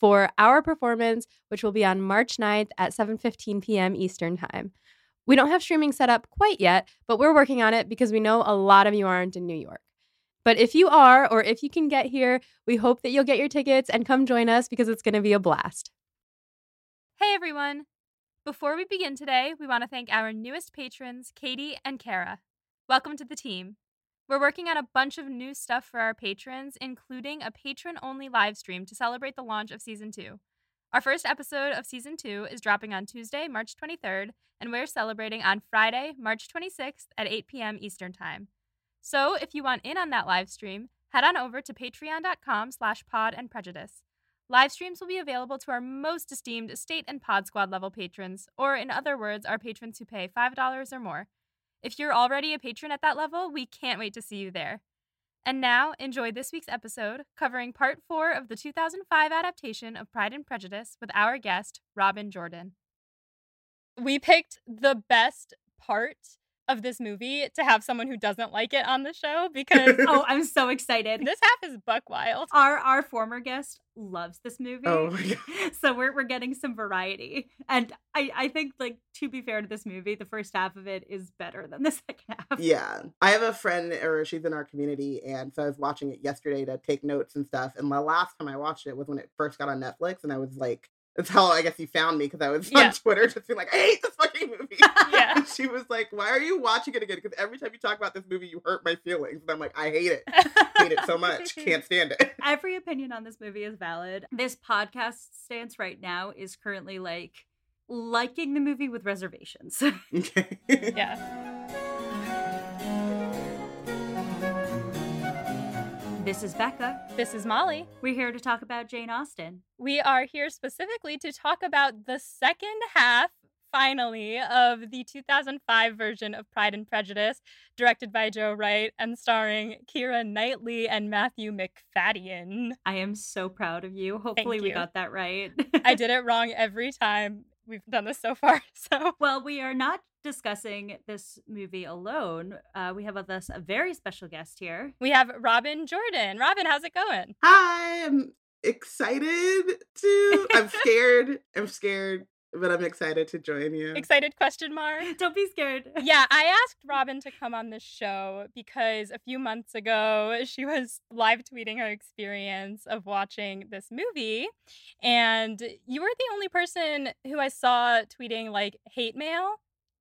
for our performance, which will be on March 9th at 7:15 p.m. Eastern Time. We don't have streaming set up quite yet, but we're working on it because we know a lot of you aren't in New York. But if you are, or if you can get here, we hope that you'll get your tickets and come join us because it's going to be a blast. Hey everyone! Before we begin today, we want to thank our newest patrons, Katie and Kara. Welcome to the team. We're working on a bunch of new stuff for our patrons, including a patron only live stream to celebrate the launch of season 2. Our first episode of season 2 is dropping on Tuesday, March 23rd, and we're celebrating on Friday, March 26th at 8 p.m. Eastern Time. So, if you want in on that live stream, head on over to patreon.com slash pod and prejudice. Live streams will be available to our most esteemed state and pod squad level patrons, or in other words, our patrons who pay $5 or more. If you're already a patron at that level, we can't wait to see you there. And now, enjoy this week's episode covering part four of the 2005 adaptation of Pride and Prejudice with our guest, Robyn Jordan. We picked the best part of this movie to have someone who doesn't like it on the show because oh, I'm so excited. This half is buck wild. Our our former guest loves this movie. Oh so we're we're getting some variety. And I I think like to be fair to this movie, the first half of it is better than the second half. Yeah. I have a friend or she's in our community and so I was watching it yesterday to take notes and stuff. And the last time I watched it was when it first got on Netflix and I was like that's how I guess you found me because I was Yeah. on Twitter just being like, I hate this fucking movie. Yeah. And she was like, Why are you watching it again? Because every time you talk about this movie, you hurt my feelings. And I'm like, I hate it. hate it so much. Can't stand it. Every opinion on this movie is valid. This podcast stance right now is currently like liking the movie with reservations. Okay. Yeah. This is Becca. This is Molly. We're here to talk about Jane Austen. We are here specifically to talk about the second half, finally, of the 2005 version of Pride and Prejudice, directed by Joe Wright and starring Keira Knightley and Matthew Macfadyen. I am so proud of you. Hopefully we got that right. I did it wrong every time we've done this so far. So Well, we are not discussing this movie alone. Uh, we have with us a very special guest here. we have Robyn Jordan. Robyn, how's it going? Hi, I'm excited to. I'm scared. I'm scared, but I'm excited to join you. Excited question mark? Don't be scared. yeah, I asked Robyn to come on this show because a few months ago she was live tweeting her experience of watching this movie. And you were the only person who I saw tweeting like hate mail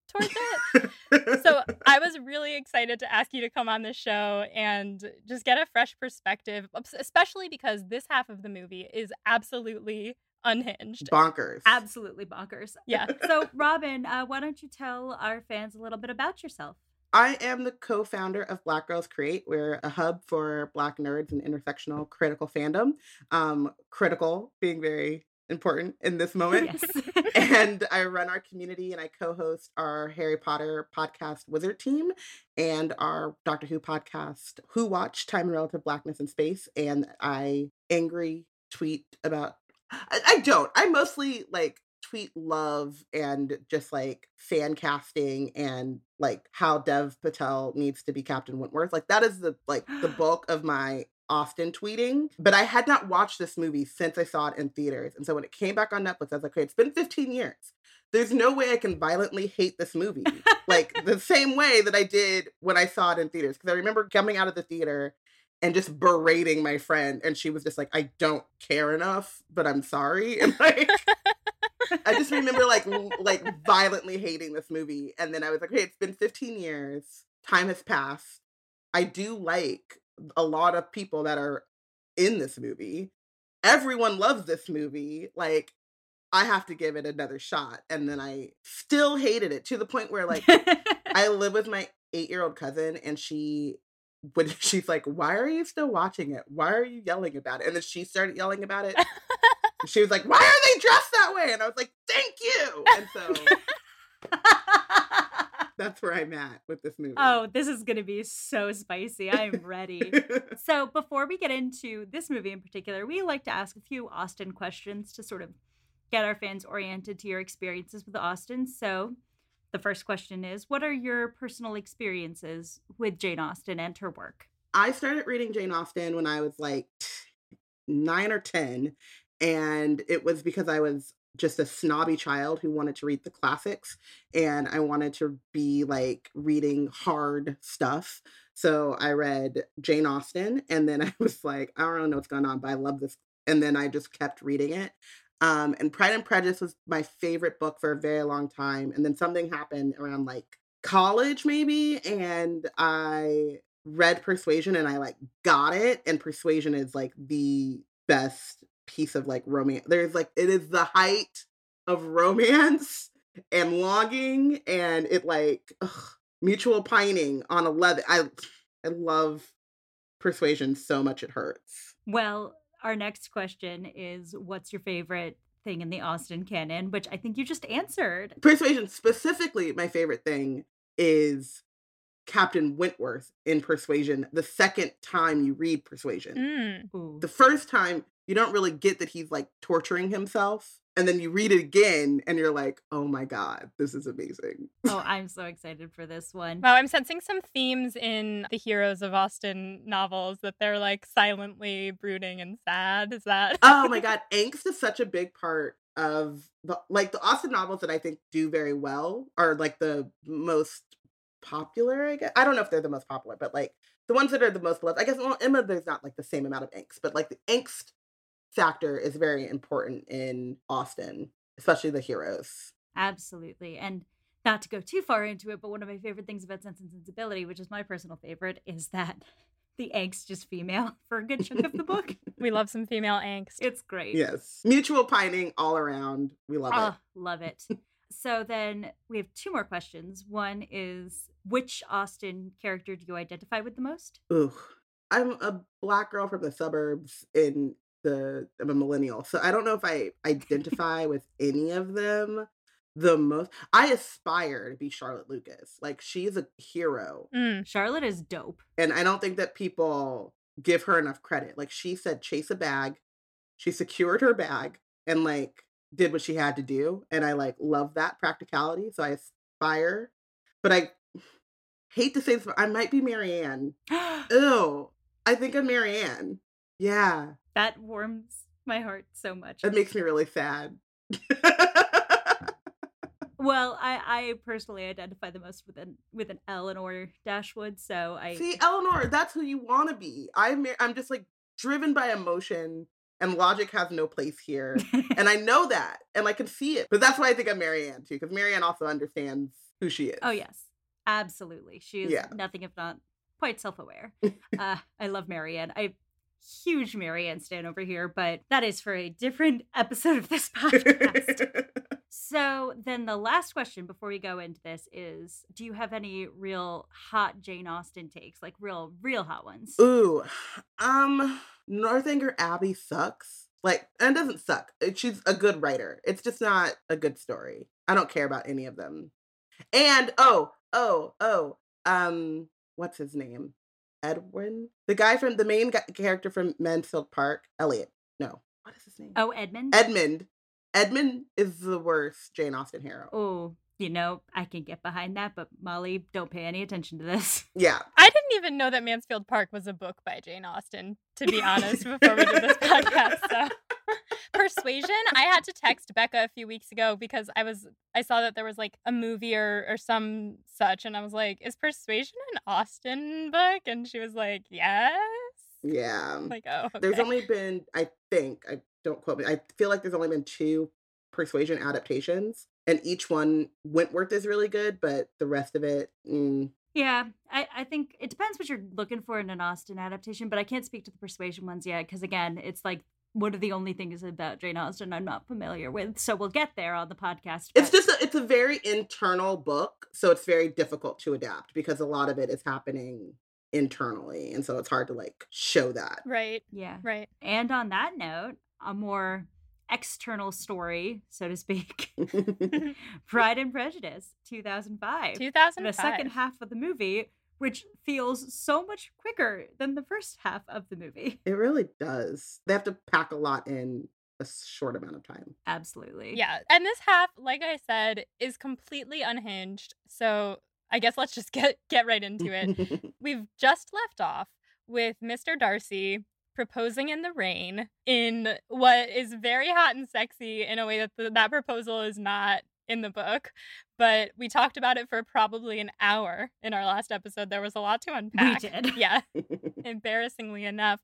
towards it. so I was really excited to ask you to come on this show and just get a fresh perspective, especially because this half of the movie is absolutely unhinged. bonkers. Absolutely bonkers. Yeah. So, Robyn, uh, why don't you tell our fans a little bit about yourself? I am the co-founder of Black Girls Create. We're a hub for Black nerds and intersectional critical fandom. Um, critical being very important in this moment. Yes. and I run our community and I co-host our Harry Potter podcast Wizard Team and our Doctor Who podcast Who Watch Time and Relative Blackness in Space. And I angry tweet about I, I don't. I mostly like tweet love and just like fan casting and like how Dev Patel needs to be Captain Wentworth. Like that is the like the bulk of my Austen tweeting. But I had not watched this movie since I saw it in theaters. And so when it came back on Netflix, I was like, okay, it's been 15 years. There's no way I can violently hate this movie. like the same way that I did when I saw it in theaters. Because I remember coming out of the theater and just berating my friend. And she was just like, I don't care enough, but I'm sorry. And like I just remember like like violently hating this movie. And then I was like, okay, it's been 15 years. Time has passed. I do like a lot of people that are in this movie. Everyone loves this movie. Like, I have to give it another shot. And then I still hated it to the point where like I live with my eight year old cousin and she when she's like, Why are you still watching it? Why are you yelling about it? And then she started yelling about it she was like, "Why are they dressed that way?" And I was like, "Thank you." And so that's where I'm at with this movie. oh, this is going to be so spicy. I am ready. so, before we get into this movie in particular, we like to ask a few Austen questions to sort of get our fans oriented to your experiences with Austen. So, the first question is What are your personal experiences with Jane Austen and her work? I started reading Jane Austen when I was like nine or 10. And it was because I was just a snobby child who wanted to read the classics and I wanted to be like reading hard stuff. So I read Jane Austen and then I was like, I don't know what's going on, but I love this. And then I just kept reading it. Um, and Pride and Prejudice was my favorite book for a very long time. And then something happened around like college, maybe, and I read Persuasion and I like got it. And Persuasion is like the best piece of like romance. There's like it is the height of romance and longing, and it like ugh, mutual pining on a leather. I I love Persuasion so much it hurts. Well, our next question is What's your favorite thing in the Austen canon? Which I think you just answered. Persuasion specifically, my favorite thing is Captain Wentworth in Persuasion. The second time you read Persuasion, Mm. The first time you don't really get that he's like torturing himself, and then you read it again and you're like, oh my god, this is amazing. oh, I'm so excited for this one. Wow, I'm sensing some themes in the heroes of Austen novels that they're like silently brooding and sad. Is that? oh my god, angst is such a big part of the like the Austen novels that I think do very well are like the most popular, I guess. I don't know if they're the most popular, but like the ones that are the most beloved. I guess well, Emma, there's not like the same amount of angst, but like the angst factor is very important in Austen, especially the heroes. Absolutely. And not to go too far into it, but one of my favorite things about Sense and Sensibility, which is my personal favorite, is that the angst is female for a good chunk of the book. we love some female angst. It's great. Yes. Mutual pining all around. We love Oh, love it. so then we have two more questions. One is which Austen character do you identify with the most? Ooh. I'm a black girl from the suburbs in the I'm a millennial. So I don't know if I identify with any of them the most. I aspire to be Charlotte Lucas. Like she's a hero. Mm. Charlotte is dope. And I don't think that people give her enough credit. Like she said chase a bag. She secured her bag and like did what she had to do. And I like love that practicality. So I aspire. But I hate to say this, but I might be Marianne. Ew. I think I'm Marianne. Yeah. that warms my heart so much. It makes me really sad. Well, I, I personally identify the most with an with an Elinor Dashwood, so I See, Elinor, that's who you want to be. I'm I'm just like driven by emotion and logic has no place here. and I know that and I can see it. But that's why I think I'm Marianne too, because Marianne also understands who she is. Oh yes, absolutely. She is Yeah. nothing if not quite self-aware. uh, I love Marianne. I huge Marianne stan over here, but that is for a different episode of this podcast. so then the last question before we go into this is do you have any real hot Jane Austen takes? Like real real hot ones? Ooh, um, Northanger Abbey sucks. Like, and doesn't suck. She's a good writer. It's just not a good story. I don't care about any of them. And oh, oh, oh, um, what's his name? Edwin, the guy from the main guy, character from Mansfield Park, Elliot. No, what is his name? Oh, Edmund? Edmund. Edmund is the worst Jane Austen hero. oh, you know, I can get behind that, but Molly, don't pay any attention to this. Yeah, I didn't even know that Mansfield Park was a book by Jane Austen, to be honest, before we did this podcast. So. Persuasion, I had to text Becca a few weeks ago because I was I saw that there was like a movie or or some such and I was like, "Is Persuasion an Austen book?" And she was like, "Yes." yeah. I'm like, "Oh, There's only been, I think, I don't quote me. I feel like there's only been two Persuasion adaptations, and each one Wentworth is really good, but the rest of it, mm, Yeah, I, I think it depends what you're looking for in an Austen adaptation, but I can't speak to the persuasion ones yet because again, it's like one of the only things about Jane Austen I'm not familiar with. So we'll get there on the podcast. it's just a, it's a very internal book, so it's very difficult to adapt because a lot of it is happening internally, and so it's hard to like show that. Right, yeah. right. And on that note, a more external story, so to speak. Pride and Prejudice, 2005. 2005. The second half of the movie, which feels so much quicker than the first half of the movie. it really does. They have to pack a lot in a short amount of time. Absolutely. Yeah. And this half, like I said, is completely unhinged. So I guess let's just get get right into it. We've just left off with Mr. Darcy proposing in the rain in what is very hot and sexy in a way that the, that proposal is not in the book. But we talked about it for probably an hour in our last episode. There was a lot to unpack. We did. Yeah, embarrassingly enough.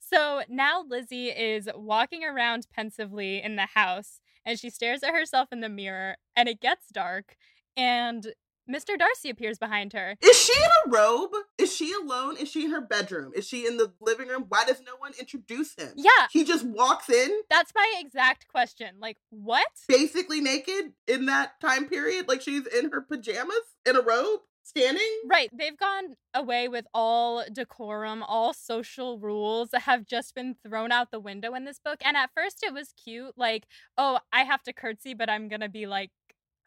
So now Lizzie is walking around pensively in the house and she stares at herself in the mirror and it gets dark and Mr. Darcy appears behind her. Is she in a robe? Is she alone? Is she in her bedroom? Is she in the living room? Why does no one introduce him? Yeah, He just walks in that's my exact question. Like, what? basically naked in that time period. Like she's in her pajamas in a robe, standing. Right, they've gone away with all decorum, all social rules have just been thrown out the window in this book. And at first it was cute, like, oh, I have to curtsy, but I'm gonna be like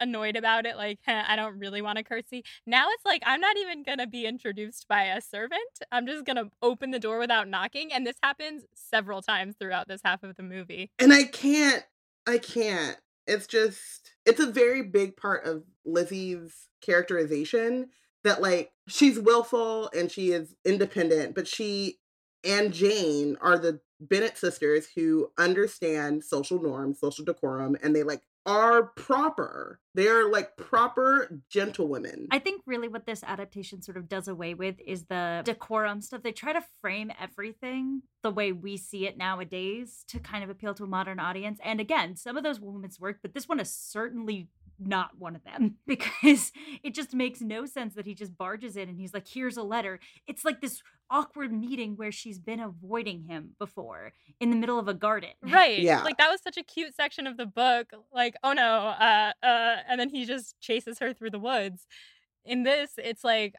annoyed about it, like, "Heh, I don't really want to curtsy. Now it's like, I'm not even gonna be introduced by a servant. I'm just gonna open the door without knocking. And this happens several times throughout this half of the movie. And I can't, I can't. It's just, it's a very big part of Lizzie's characterization that, like, she's willful and she is independent, but she and Jane are the Bennet sisters who understand social norms, social decorum, and they, like, are proper. They're like proper gentlewomen. I think really what this adaptation sort of does away with is the decorum stuff. They try to frame everything the way we see it nowadays to kind of appeal to a modern audience. And again, some of those women's work, but this one is certainly not one of them because it just makes no sense that he just barges in and he's like, here's a letter. It's like this awkward meeting where she's been avoiding him before in the middle of a garden. Right. Yeah. Like that was such a cute section of the book. Like, oh no, uh, uh, and then he just chases her through the woods. In this, it's like,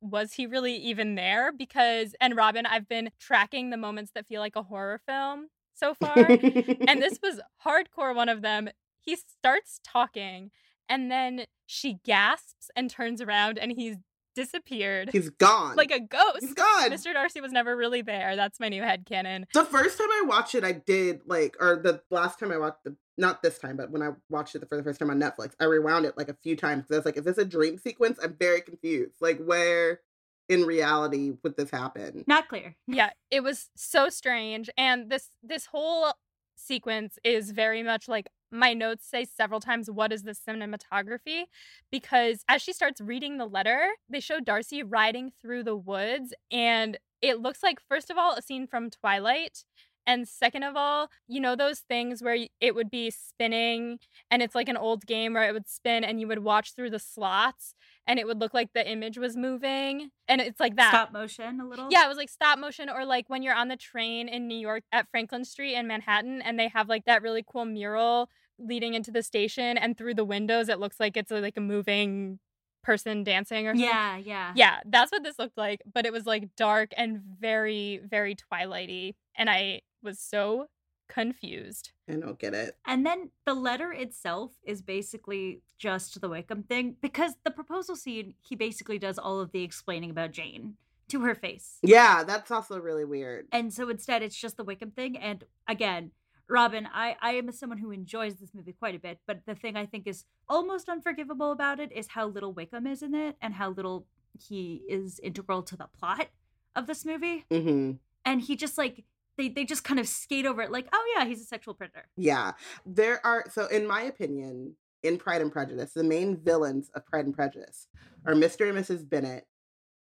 was he really even there? Because, and Robyn, I've been tracking the moments that feel like a horror film so far. and this was hardcore one of them. He starts talking and then she gasps and turns around and he's disappeared He's gone. like a ghost. He's gone. Mr. Darcy was never really there. That's my new head headcanon. The first time I watched it, I did like, or the last time I watched the, not this time, but when I watched it for the first time on Netflix, I rewound it like a few times because I was like, is this a dream sequence? I'm very confused. Like, where in reality would this happen? Not clear. yeah it was so strange and this this whole sequence is very much like my notes say several times what is the cinematography because as she starts reading the letter they show darcy riding through the woods and it looks like first of all a scene from twilight and second of all you know those things where it would be spinning and it's like an old game where it would spin and you would watch through the slots and it would look like the image was moving and it's like that Stop motion a little. yeah, it was like stop motion, or like when you're on the train in New York at Franklin Street in Manhattan, and they have like that really cool mural leading into the station, and through the windows, it looks like it's a, like a moving person dancing or something. Yeah, yeah. Yeah, that's what this looked like, but it was like dark and very, very twilighty, and I was so confused. I don't get it. And then the letter itself is basically just the Wickham thing because the proposal scene, he basically does all of the explaining about Jane to her face. Yeah, that's also really weird. And so instead, it's just the Wickham thing. And again, Robyn, I, I am someone who enjoys this movie quite a bit, but the thing I think is almost unforgivable about it is how little Wickham is in it and how little he is integral to the plot of this movie. hmm And he just like, they, they just kind of skate over it like, oh yeah, he's a sexual predator. Yeah, there are. So, in my opinion, in Pride and Prejudice, the main villains of Pride and Prejudice are Mr. and Mrs. Bennet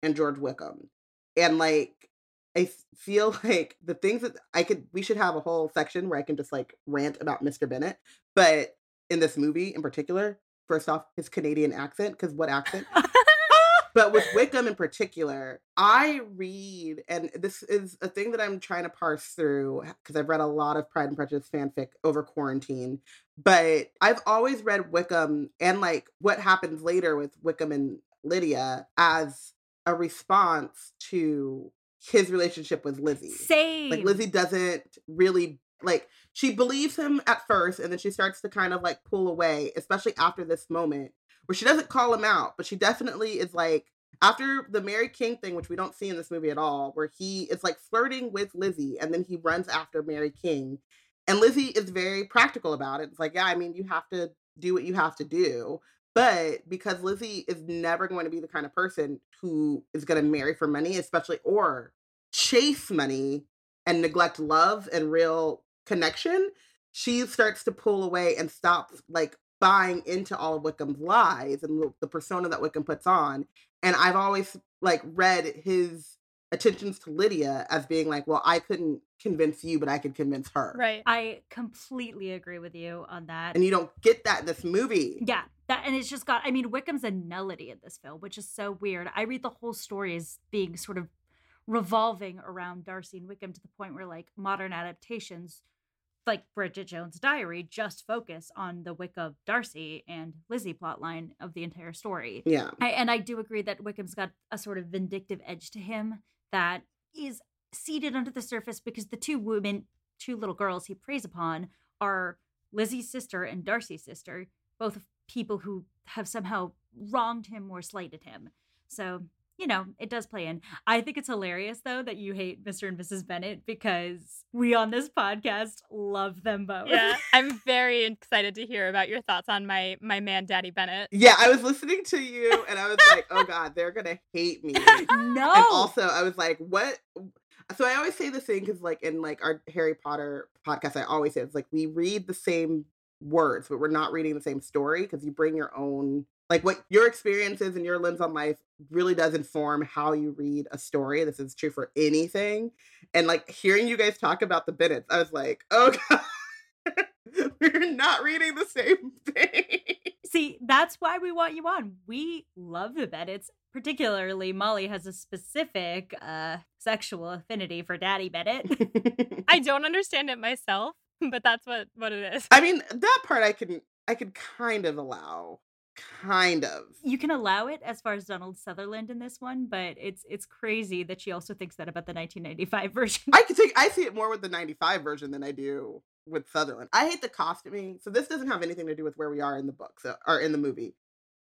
and George Wickham. And like, I feel like the things that I could, we should have a whole section where I can just like rant about Mr. Bennet. But in this movie in particular, first off, his Canadian accent, because what accent? but with Wickham in particular, I read, and this is a thing that I'm trying to parse through because I've read a lot of Pride and Prejudice fanfic over quarantine. But I've always read Wickham and like what happens later with Wickham and Lydia as a response to his relationship with Lizzie. Same. Like Lizzie doesn't really like she believes him at first and then she starts to kind of like pull away, especially after this moment where she doesn't call him out, but she definitely is like after the Mary King thing, which we don't see in this movie at all, where he is like flirting with Lizzie and then he runs after Mary King. And Lizzie is very practical about it. It's like, yeah, I mean, you have to do what you have to do. But because Lizzie is never going to be the kind of person who is going to marry for money, especially or chase money and neglect love and real connection, she starts to pull away and stops like buying into all of Wickham's lies and the, the persona that Wickham puts on. And I've always like read his attentions to Lydia as being like, well, I couldn't convince you, but I could convince her. Right. I completely agree with you on that. And you don't get that in this movie. Yeah, that and it's just got. I mean, Wickham's a nullity in this film, which is so weird. I read the whole story as being sort of revolving around Darcy and Wickham to the point where like modern adaptations like Bridget Jones' Diary just focus on the Wickham Darcy and Lizzie plotline of the entire story. Yeah. I, and I do agree that Wickham's got a sort of vindictive edge to him that is seated under the surface because the two women, two little girls he preys upon are Lizzie's sister and Darcy's sister, both people who have somehow wronged him or slighted him. So you know, it does play in. I think it's hilarious though that you hate Mr. and Mrs. Bennet because we on this podcast love them both. Yeah, I'm very excited to hear about your thoughts on my my man, Daddy Bennet. Yeah, I was listening to you and I was like, oh God, they're going to hate me. no. And also, I was like, what? So I always say the thing because, like, in like our Harry Potter podcast, I always say it's like we read the same words, but we're not reading the same story because you bring your own like what your experiences and your lens on life really does inform how you read a story. This is true for anything. And like hearing you guys talk about the Bennets, I was like, oh God, we're not reading the same thing. See, that's why we want you on. We love the Bennets. Particularly, Molly has a specific uh, sexual affinity for Daddy Bennet. I don't understand it myself, but that's what what it is. I mean, that part I can I could kind of allow kind of. You can allow it as far as Donald Sutherland in this one, but it's it's crazy that she also thinks that about the 1995 version. I can think I see it more with the 95 version than I do with Sutherland. I hate the costuming. So this doesn't have anything to do with where we are in the book so, or in the movie.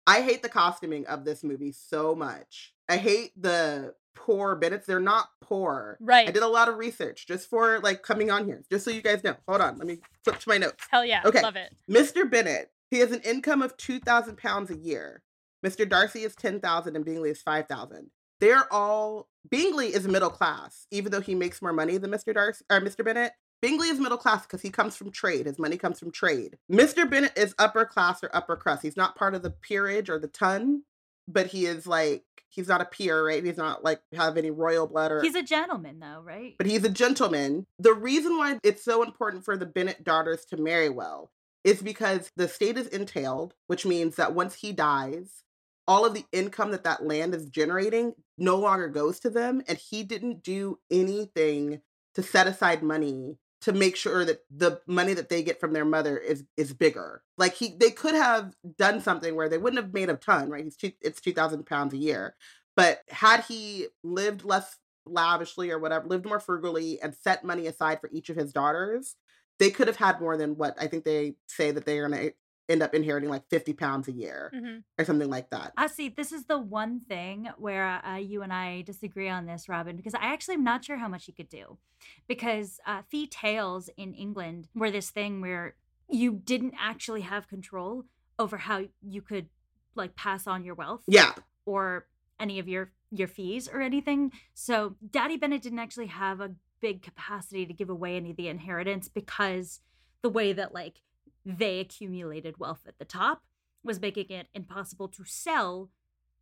I hate the costuming of this movie so much. I hate the poor Bennets. They're not poor. Right. I did a lot of research just for like coming on here, just so you guys know. Hold on, let me flip to my notes. Hell yeah. Okay. Love it. Mr. Bennet he has an income of two thousand pounds a year. Mr. Darcy is ten thousand, and Bingley is five thousand. They're all Bingley is middle class, even though he makes more money than Mr. Darcy or Mr. Bennet. Bingley is middle class because he comes from trade. His money comes from trade. Mr. Bennet is upper class or upper crust. He's not part of the peerage or the ton, but he is like he's not a peer, right? He's not like have any royal blood or He's a gentleman though, right? but he's a gentleman. The reason why it's so important for the Bennet daughters to marry well is because the state is entailed, which means that once he dies, all of the income that that land is generating no longer goes to them. And he didn't do anything to set aside money to make sure that the money that they get from their mother is is bigger. Like he, they could have done something where they wouldn't have made a ton, right? He's two, it's two thousand pounds a year, but had he lived less lavishly or whatever, lived more frugally, and set money aside for each of his daughters, they could have had more than what I think they say that they're going to end up inheriting like 50 pounds a year hmm or something like that. I see. This is the one thing where uh, you and I disagree on this, Robyn, because I actually am not sure how much you could do. Because uh, fee tails in England were this thing where you didn't actually have control over how you could like pass on your wealth Yeah. or any of your your fees or anything. So Daddy Bennet didn't actually have a big capacity to give away any of the inheritance because the way that like they accumulated wealth at the top was making it impossible to sell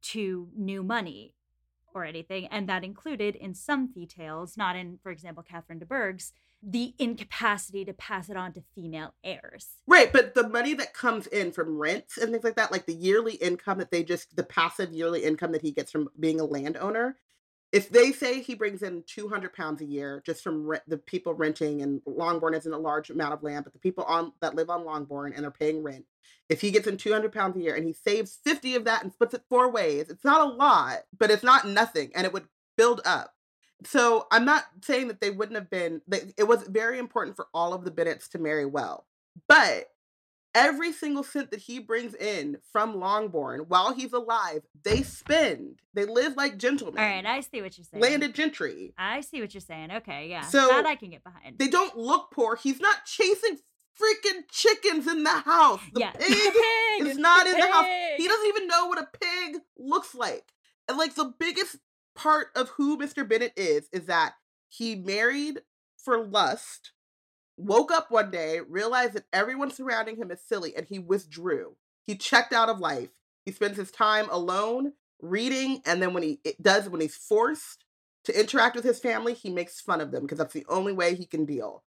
to new money or anything. And that included in some fee tails, not in, for example, Catherine de Bourgh's, the incapacity to pass it on to female heirs. Right, but the money that comes in from rents and things like that, like the yearly income that they just the passive yearly income that he gets from being a landowner, if they say he brings in 200 pounds a year just from the people renting and longbourn isn't a large amount of land but the people on that live on longbourn and they're paying rent if he gets in 200 pounds a year and he saves 50 of that and splits it four ways it's not a lot but it's not nothing and it would build up so I'm not saying that they wouldn't have been. It was very important for all of the Bennets to marry well, but every single cent that he brings in from Longbourn while he's alive, they spend. They live like gentlemen. All right, I see what you're saying. landed gentry. I see what you're saying. Okay, yeah. So- that I can get behind. They don't look poor. He's not chasing freaking chickens in the house. The Yeah. Pig pig is not in the house. He doesn't even know what a pig looks like. And like the biggest part of who Mr. Bennet is is that he married for lust, woke up one day, realized that everyone surrounding him is silly, and he withdrew. He checked out of life. He spends his time alone reading, and then when he does, when he's forced to interact with his family, he makes fun of them because that's the only way he can deal.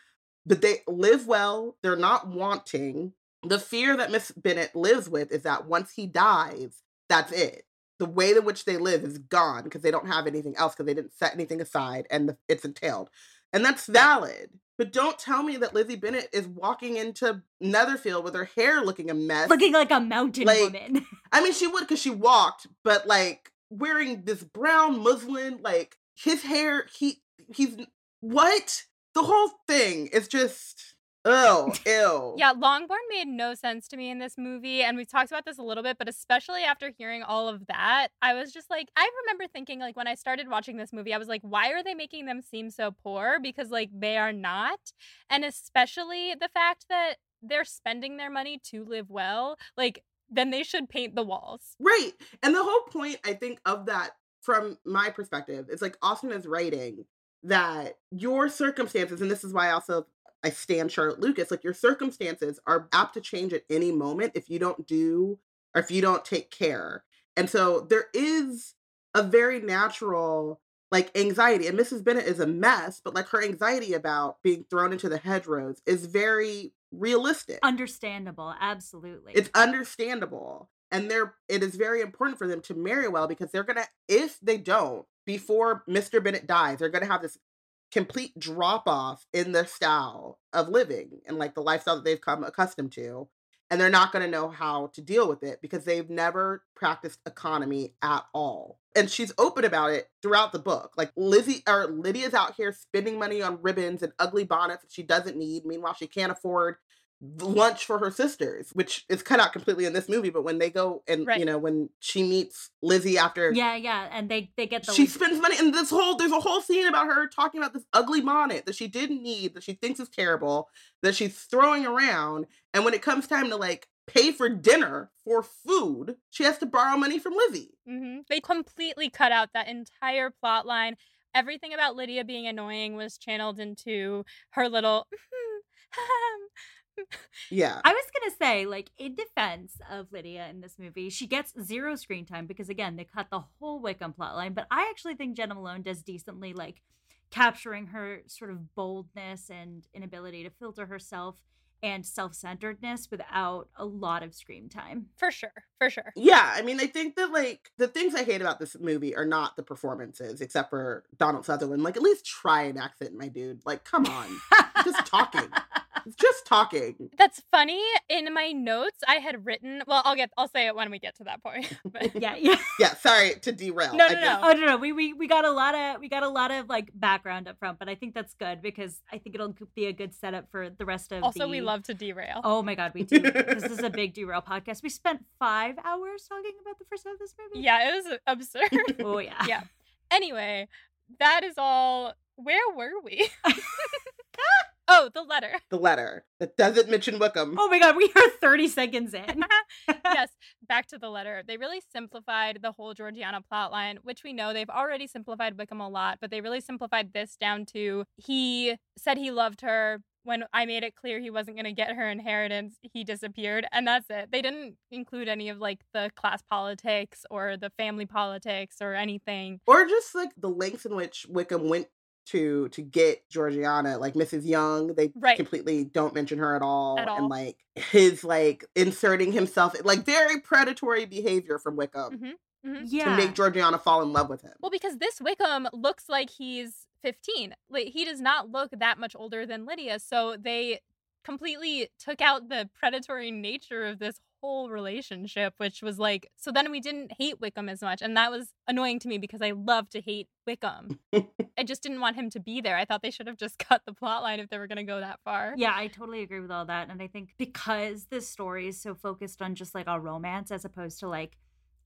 But they live well, they're not wanting. The fear that Miss Bennet lives with is that once he dies, that's it. The way in which they live is gone because they don't have anything else because they didn't set anything aside and the, it's entailed. And that's valid. But don't tell me that Lizzie Bennet is walking into Netherfield with her hair looking a mess. Looking like a mountain Like- woman. I mean, she would because she walked, but like wearing this brown muslin, like his hair, he he's what? The whole thing is just oh ew. Yeah, Longbourn made no sense to me in this movie. And we've talked about this a little bit, but especially after hearing all of that, I was just like, I remember thinking, like, when I started watching this movie, I was like, why are they making them seem so poor? Because, like, they are not. And especially the fact that they're spending their money to live well. Like, then they should paint the walls. Right. And the whole point, I think, of that from my perspective is like Austen is writing that your circumstances, and this is why I also I stand Charlotte Lucas, like your circumstances are apt to change at any moment if you don't do or if you don't take care. And so there is a very natural like anxiety. And Mrs. Bennet is a mess, but like her anxiety about being thrown into the hedgerows is very realistic Understandable, absolutely. it's understandable and they're it is very important for them to marry well because they're gonna if they don't before mr bennet dies they're gonna have this complete drop off in the style of living and like the lifestyle that they've come accustomed to and they're not going to know how to deal with it because they've never practiced economy at all. And she's open about it throughout the book. Like lizzie or lydia's out here spending money on ribbons and ugly bonnets that she doesn't need meanwhile she can't afford lunch for her sisters, which is cut out completely in this movie. But when they go and Right. you know when she meets Lizzie after yeah, yeah, and they they get the she spends money, and this whole there's a whole scene about her talking about this ugly bonnet that she didn't need, that she thinks is terrible, that she's throwing around, and when it comes time to like pay for dinner for food, she has to borrow money from Lizzie. hmm They completely cut out that entire plot line. Everything about Lydia being annoying was channeled into her little. Yeah, I was gonna say, like, in defense of Lydia in this movie, she gets zero screen time because again, they cut the whole Wickham plotline. But I actually think Jena Malone does decently, like, capturing her sort of boldness and inability to filter herself and self-centeredness without a lot of screen time. for sure, for sure. Yeah, I mean, I think that like the things I hate about this movie are not the performances, except for Donald Sutherland. Like, at least try an accent, my dude. Like, come on, just talking. It's just talking. That's funny. In my notes, I had written. Well, I'll get. I'll say it when we get to that point. But yeah, yeah. Yeah, sorry to derail. No, no, just- no. Oh no, no, we, we we got a lot of we got a lot of like background up front, but I think that's good because I think it'll be a good setup for the rest of. also, the... we love to derail. Oh my god, we do. this is a big derail podcast. We spent five hours talking about the first half of this movie. Yeah, it was absurd. Oh yeah. Yeah. anyway, that is all. Where were we? Oh, the letter. the letter that doesn't mention Wickham. Oh my god, we are thirty seconds in. yes, back to the letter. They really simplified the whole Georgiana plotline, which we know they've already simplified Wickham a lot, but they really simplified this down to he said he loved her. When I made it clear he wasn't going to get her inheritance, he disappeared, and that's it. They didn't include any of like the class politics or the family politics or anything. Or just like the lengths in which Wickham went to to get Georgiana, like Mrs. Younge, they Right. completely don't mention her at all. At all. And like his like inserting himself like very predatory behavior from Wickham hmm hmm yeah. to make Georgiana fall in love with him. Well, because this Wickham looks like he's 15. Like he does not look that much older than Lydia, so they completely took out the predatory nature of this whole relationship, which was like, so then we didn't hate Wickham as much. And that was annoying to me because I love to hate Wickham. I just didn't want him to be there. I thought they should have just cut the plot line if they were going to go that far. Yeah, I totally agree with all that. And I think because this story is so focused on just like a romance as opposed to like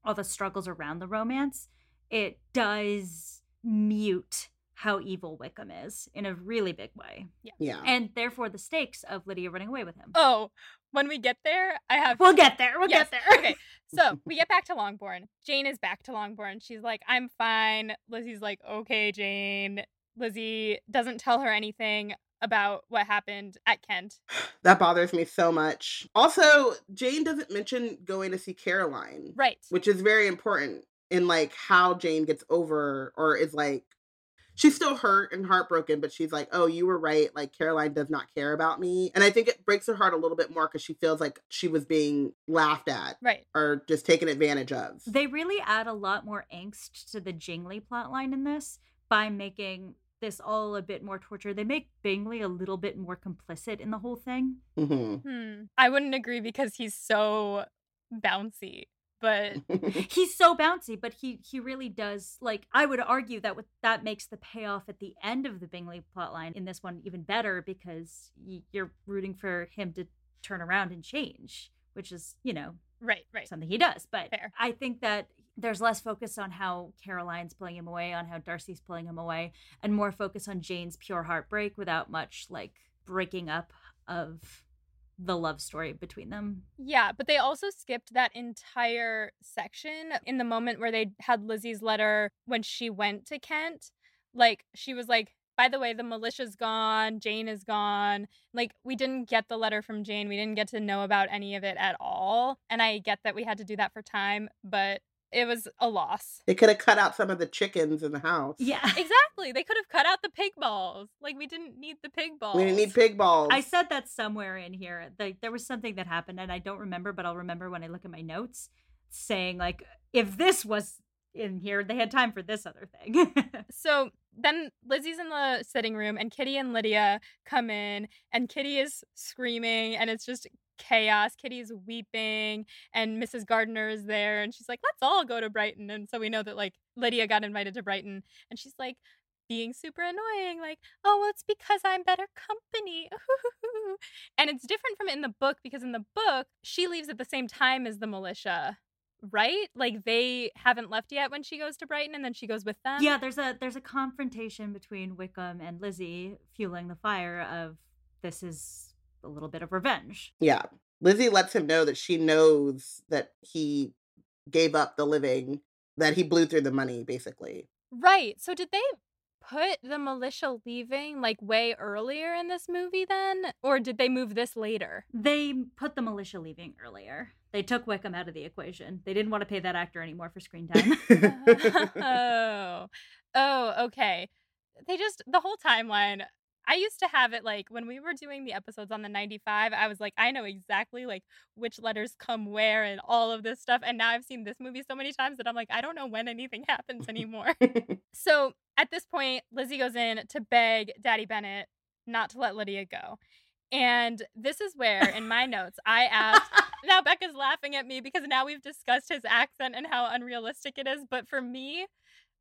all the struggles around the romance, it does mute how evil Wickham is in a really big way. Yeah. Yeah. And therefore the stakes of Lydia running away with him. Oh, when we get there, I have. We'll get there. We'll Yes, get there. okay. So we get back to Longbourn. Jane is back to Longbourn. She's like, I'm fine. Lizzie's like, okay, Jane. Lizzie doesn't tell her anything about what happened at Kent. That bothers me so much. Also, Jane doesn't mention going to see Caroline, Right. which is very important in like how Jane gets over or is like she's still hurt and heartbroken, but she's like, "Oh, you were right. Like Caroline does not care about me." And I think it breaks her heart a little bit more cuz she feels like she was being laughed at Right. or just taken advantage of. They really add a lot more angst to the Jingly plotline in this by making this all a bit more torture. They make Bingley a little bit more complicit in the whole thing. hmm Hmm. I wouldn't agree because he's so bouncy. But He's so bouncy, but he he really does like I would argue that with that makes the payoff at the end of the Bingley plotline in this one even better because y- you're rooting for him to turn around and change, which is, you know, right, right. something he does. But Fair. I think that there's less focus on how Caroline's pulling him away, on how Darcy's pulling him away, and more focus on Jane's pure heartbreak without much like breaking up of the love story between them. Yeah, but they also skipped that entire section in the moment where they had Lizzie's letter when she went to Kent. Like, she was like, by the way, the militia's gone, Jane is gone. Like, we didn't get the letter from Jane. We didn't get to know about any of it at all. And I get that we had to do that for time, but it was a loss. They could have cut out some of the chickens in the house. Yeah. Exactly. They could have cut out the pig balls. Like, we didn't need the pig balls. We didn't need pig balls. I said that somewhere in here. Like there was something that happened and I don't remember, but I'll remember when I look at my notes saying like if this was in here, they had time for this other thing. So then Lizzie's in the sitting room, and Kitty and Lydia come in, and Kitty is screaming, and it's just chaos. Kitty's weeping, and Mrs. Gardiner is there, and she's like, "Let's all go to Brighton." And so we know that like Lydia got invited to Brighton, and she's like being super annoying, like, "Oh, well, it's because I'm better company." and it's different from in the book because in the book she leaves at the same time as the militia. Right? Like they haven't left yet when she goes to Brighton and then she goes with them. yeah, there's a there's a confrontation between Wickham and Lizzie fueling the fire of this is a little bit of revenge. Yeah. Lizzie lets him know that she knows that he gave up the living, that he blew through the money, basically. Right. So did they put the militia leaving like way earlier in this movie then? Or did they move this later? They put the militia leaving earlier. They took Wickham out of the equation. They didn't want to pay that actor anymore for screen time. oh. Oh, okay. They just the whole timeline I used to have it like when we were doing the episodes on the 95, I was like, I know exactly like which letters come where and all of this stuff. And now I've seen this movie so many times that I'm like, I don't know when anything happens anymore. So at this point, Lizzie goes in to beg Daddy Bennet not to let Lydia go. And this is where, in my notes, I asked. now Becca's laughing at me because now we've discussed his accent and how unrealistic it is. But for me,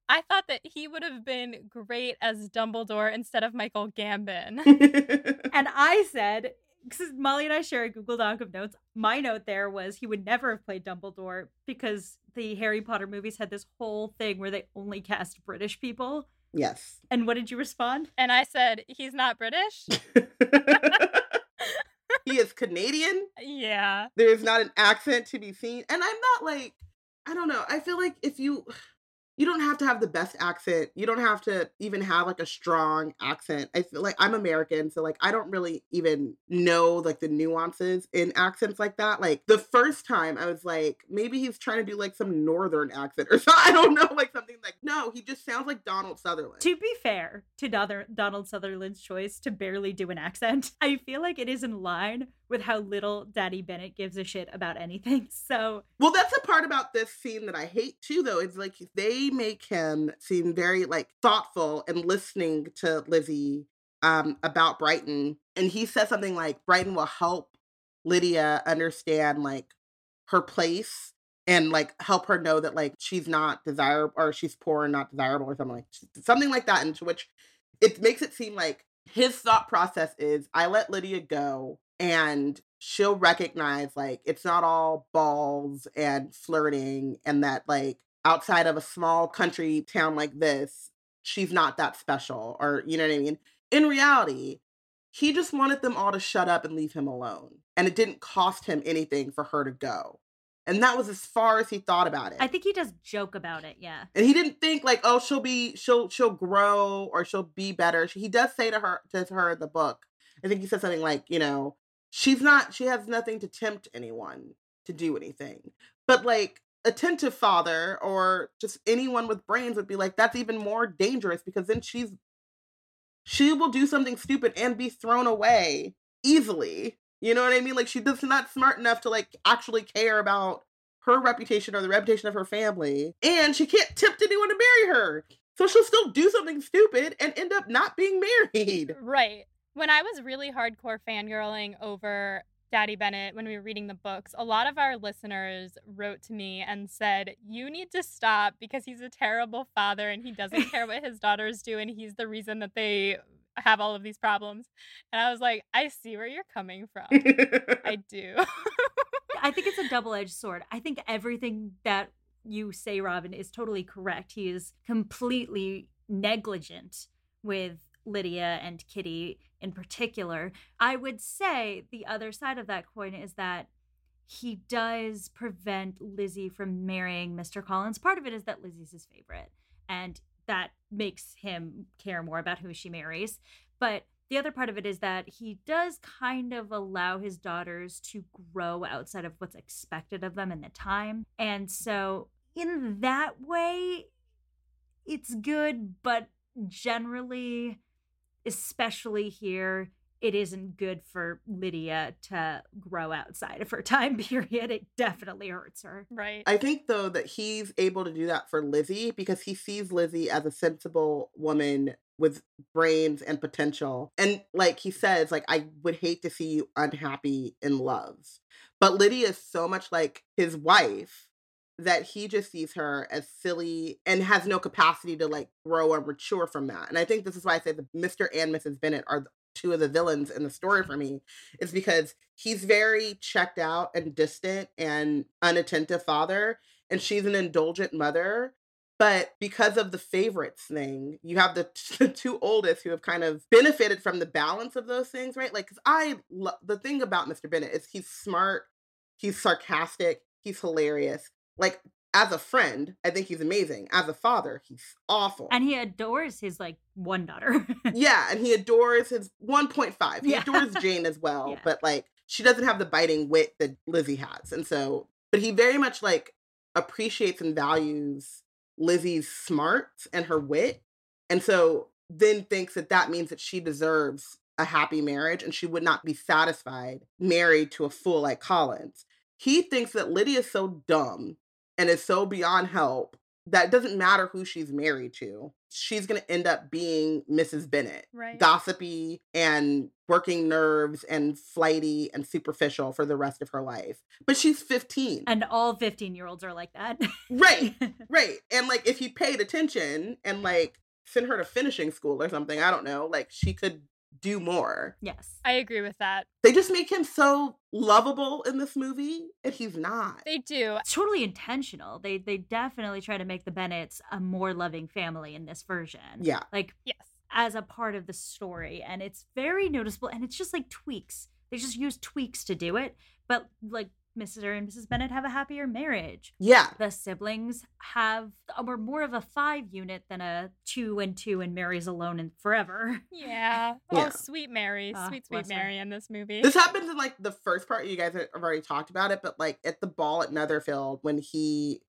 I thought that he would have been great as Dumbledore instead of Michael Gambon. And I said, because Molly and I share a Google Doc of notes, my note there was he would never have played Dumbledore because the Harry Potter movies had this whole thing where they only cast British people. yes. And what did you respond? and I said, he's not British? he is Canadian. yeah. There's not an accent to be seen. And I'm not like, I don't know. I feel like if you you don't have to have the best accent. You don't have to even have like a strong accent. I feel like I'm American, so like I don't really even know like the nuances in accents like that. Like the first time I was like, maybe he's trying to do like some northern accent or something. I don't know, like something like no, he just sounds like Donald Sutherland. To be fair to Donald Sutherland's choice to barely do an accent, I feel like it is in line with how little Daddy Bennet gives a shit about anything. So Well, that's the part about this scene that I hate too, though. It's like they make him seem very like thoughtful and listening to Lizzie um about Brighton. And he says something like Brighton will help Lydia understand like her place and like help her know that like she's not desirable or she's poor and not desirable or something like something like that into which it makes it seem like his thought process is I let Lydia go and she'll recognize like it's not all balls and flirting and that like outside of a small country town like this she's not that special or you know what I mean in reality he just wanted them all to shut up and leave him alone and it didn't cost him anything for her to go and that was as far as he thought about it. I think he does joke about it, yeah. And he didn't think like, oh, she'll be she'll she'll grow or she'll be better. He does say to her to her in the book. I think he said something like, you know, she's not she has nothing to tempt anyone to do anything. But like attentive father or just anyone with brains would be like, that's even more dangerous because then she's she will do something stupid and be thrown away easily you know what I mean? Like she's just not smart enough to like actually care about her reputation or the reputation of her family. And she can't tempt anyone to marry her. So she'll still do something stupid and end up not being married. Right. When I was really hardcore fangirling over Daddy Bennet when we were reading the books, a lot of our listeners wrote to me and said, You need to stop because he's a terrible father and he doesn't care what his daughters do and he's the reason that they have all of these problems. And I was like, I see where you're coming from. I do. I think it's a double edged sword. I think everything that you say, Robyn, is totally correct. He is completely negligent with Lydia and Kitty in particular. I would say the other side of that coin is that he does prevent Lizzie from marrying Mr. Collins. Part of it is that Lizzie's his favorite. And that makes him care more about who she marries. But the other part of it is that he does kind of allow his daughters to grow outside of what's expected of them in the time. And so, in that way, it's good, but generally, especially here, it isn't good for Lydia to grow outside of her time period. It definitely hurts her. Right. I think though that he's able to do that for Lizzie because he sees Lizzie as a sensible woman with brains and potential. And like he says, like I would hate to see you unhappy in love. But Lydia is so much like his wife that he just sees her as silly and has no capacity to like grow or mature from that. And I think this is why I say the Mr. and Mrs. Bennet are two of the villains in the story for me is because he's very checked out and distant and unattentive father and she's an indulgent mother but because of the favorites thing you have the, t- two oldest who have kind of benefited from the balance of those things right like because i lo- the thing about mr bennet is he's smart he's sarcastic he's hilarious like as a friend, I think he's amazing. As a father, he's awful. And he adores his like one daughter. yeah, and he adores his 1.5. He yeah. adores Jane as well, yeah. but like she doesn't have the biting wit that Lizzie has. And so, but he very much like appreciates and values Lizzie's smarts and her wit. And so then thinks that that means that she deserves a happy marriage and she would not be satisfied married to a fool like Collins. He thinks that Lydia's so dumb and is so beyond help that doesn't matter who she's married to. She's going to end up being Mrs. Bennet. Right. Gossipy and working nerves and flighty and superficial for the rest of her life. But she's 15. And all 15 year olds are like that. right. Right. And like if he paid attention and like sent her to finishing school or something, I don't know, like she could do more. Yes. I agree with that. They just make him so lovable in this movie and he's not. They do. It's totally intentional. They they definitely try to make the Bennets a more loving family in this version. Yeah. Like yes. As a part of the story and it's very noticeable and it's just like tweaks. They just use tweaks to do it, but like Mr. and Mrs. Bennet have a happier marriage. Yeah. The siblings have were more of a five unit than a two and two and Mary's alone and forever. Yeah. yeah. Oh, sweet Mary. Uh, sweet, sweet Mary her. in this movie. This happens in like the first part. You guys have already talked about it, but like at the ball at Netherfield when he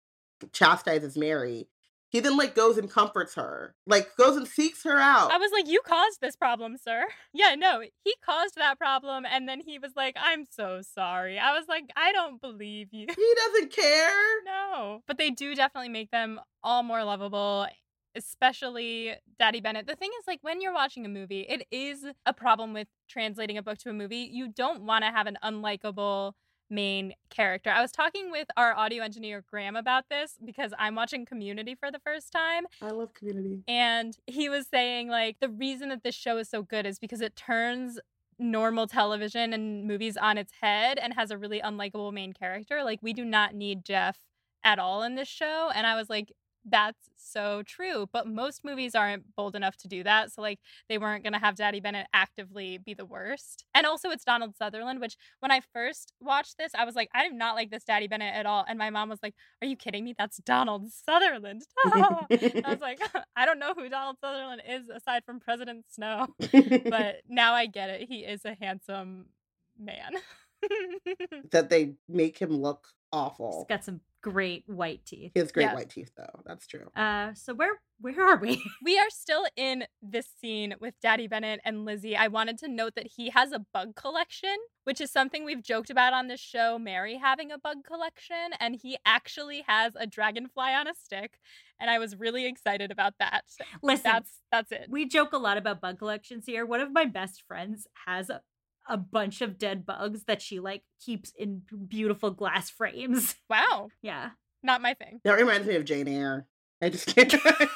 chastises Mary, he then like goes and comforts her, like goes and seeks her out. I was like, "You caused this problem, sir." Yeah, no, he caused that problem, and then he was like, "I'm so sorry." I was like, "I don't believe you." He doesn't care. No, but they do definitely make them all more lovable. Especially Daddy Bennet. The thing is, like, when you're watching a movie, it is a problem with translating a book to a movie. You don't want to have an unlikable main character. I was talking with our audio engineer Graham about this because I'm watching Community for the first time I love community. and he was saying like the reason that this show is so good is because it turns normal television and movies on its head and has a really unlikable main character. Like we do not need Jeff at all in this show and I was like that's so true. But most movies aren't bold enough to do that. So, like, they weren't going to have Daddy Bennet actively be the worst. And also, it's Donald Sutherland, which when I first watched this, I was like, I do not like this Daddy Bennet at all. And my mom was like, Are you kidding me? That's Donald Sutherland. I was like, I don't know who Donald Sutherland is aside from President Snow. But now I get it. He is a handsome man. that they make him look He's awful. got some great white teeth. He has great Yeah. white teeth, though. That's true. Uh, so where where are we? We are still in this scene with Daddy Bennet and Lizzie. I wanted to note that he has a bug collection, which is something we've joked about on this show, Mary having a bug collection, and he actually has a dragonfly on a stick, and I was really excited about that. Listen, That's that's it. we joke a lot about bug collections here. One of my best friends has a, a bunch of dead bugs that she like keeps in beautiful glass frames. Wow, Yeah. not my thing. That reminds me of Jane Eyre. I just can't. I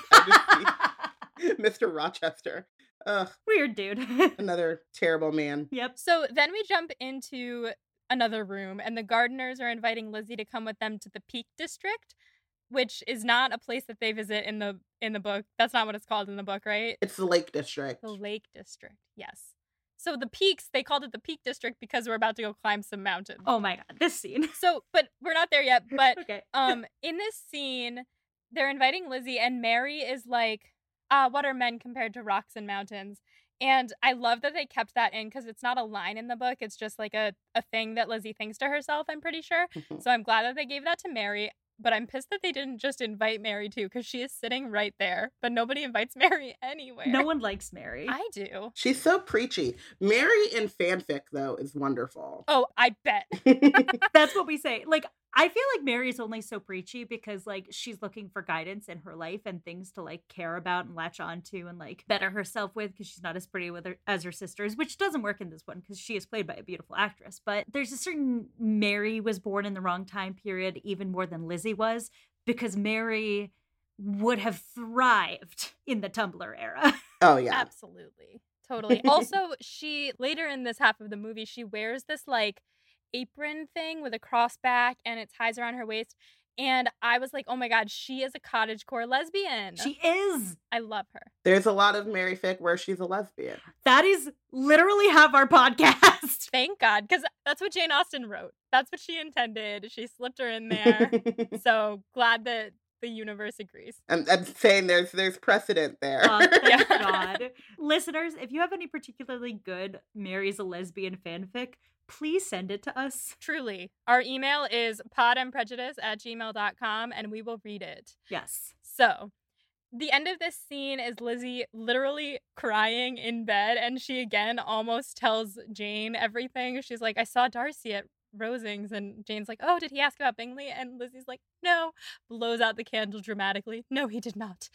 just Mr. Rochester. Ugh, Weird dude. another terrible man. yep. So then we jump into another room, and the Gardiners are inviting Lizzie to come with them to the Peak District, which is not a place that they visit in the in the book. That's not what it's called in the book, right? It's the Lake District. The Lake District, yes. So the peaks, they called it the Peak District because we're about to go climb some mountains. Oh my god, this scene. So, but we're not there yet. But okay. um, in this scene, they're inviting Lizzie, and Mary is like, "Ah, what are men compared to rocks and mountains?" And I love that they kept that in because it's not a line in the book. It's just like a, a thing that Lizzie thinks to herself, I'm pretty sure. So I'm glad that they gave that to Mary. But I'm pissed that they didn't just invite Mary too, because she is sitting right there. But nobody invites Mary anywhere. No one likes Mary. I do. She's so preachy. Mary in fanfic, though, is wonderful. Oh, I bet. That's what we say. Like, I feel like Mary is only so preachy because, like, she's looking for guidance in her life and things to, like, care about and latch on to and, like, better herself with because she's not as pretty with her as her sisters, which doesn't work in this one because she is played by a beautiful actress. But there's a certain Mary was born in the wrong time period, even more than Lizzie was, because Mary would have thrived in the Tumblr era. oh, yeah. Absolutely. Totally. also, she later in this half of the movie, she wears this like apron thing with a cross back and it ties around her waist. And I was like, oh my God, she is a cottagecore lesbian. she is. I love her. There's a lot of Mary fic where she's a lesbian. That is literally half our podcast. Thank God, because that's what Jane Austen wrote. That's what she intended. She slipped her in there. so glad that the universe agrees. I'm, I'm saying there's there's precedent there. Oh, thank God. Listeners, if you have any particularly good Mary's a lesbian fanfic, please send it to us. Truly. Our email is podandprejudice at gmail.com and we will read it. Yes. So, the end of this scene is Lizzie literally crying in bed, and she again almost tells Jane everything. She's like, I saw Darcy at Rosings, and Jane's like, Oh, did he ask about Bingley? And Lizzie's like, No, blows out the candle dramatically. No, he did not.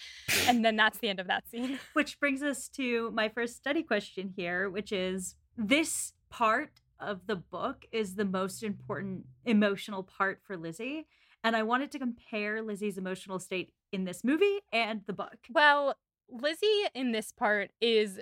And then that's the end of that scene. Which brings us to my first study question here, which is this part of the book is the most important emotional part for Lizzie. And I wanted to compare Lizzie's emotional state in this movie and the book. Well, Lizzie in this part is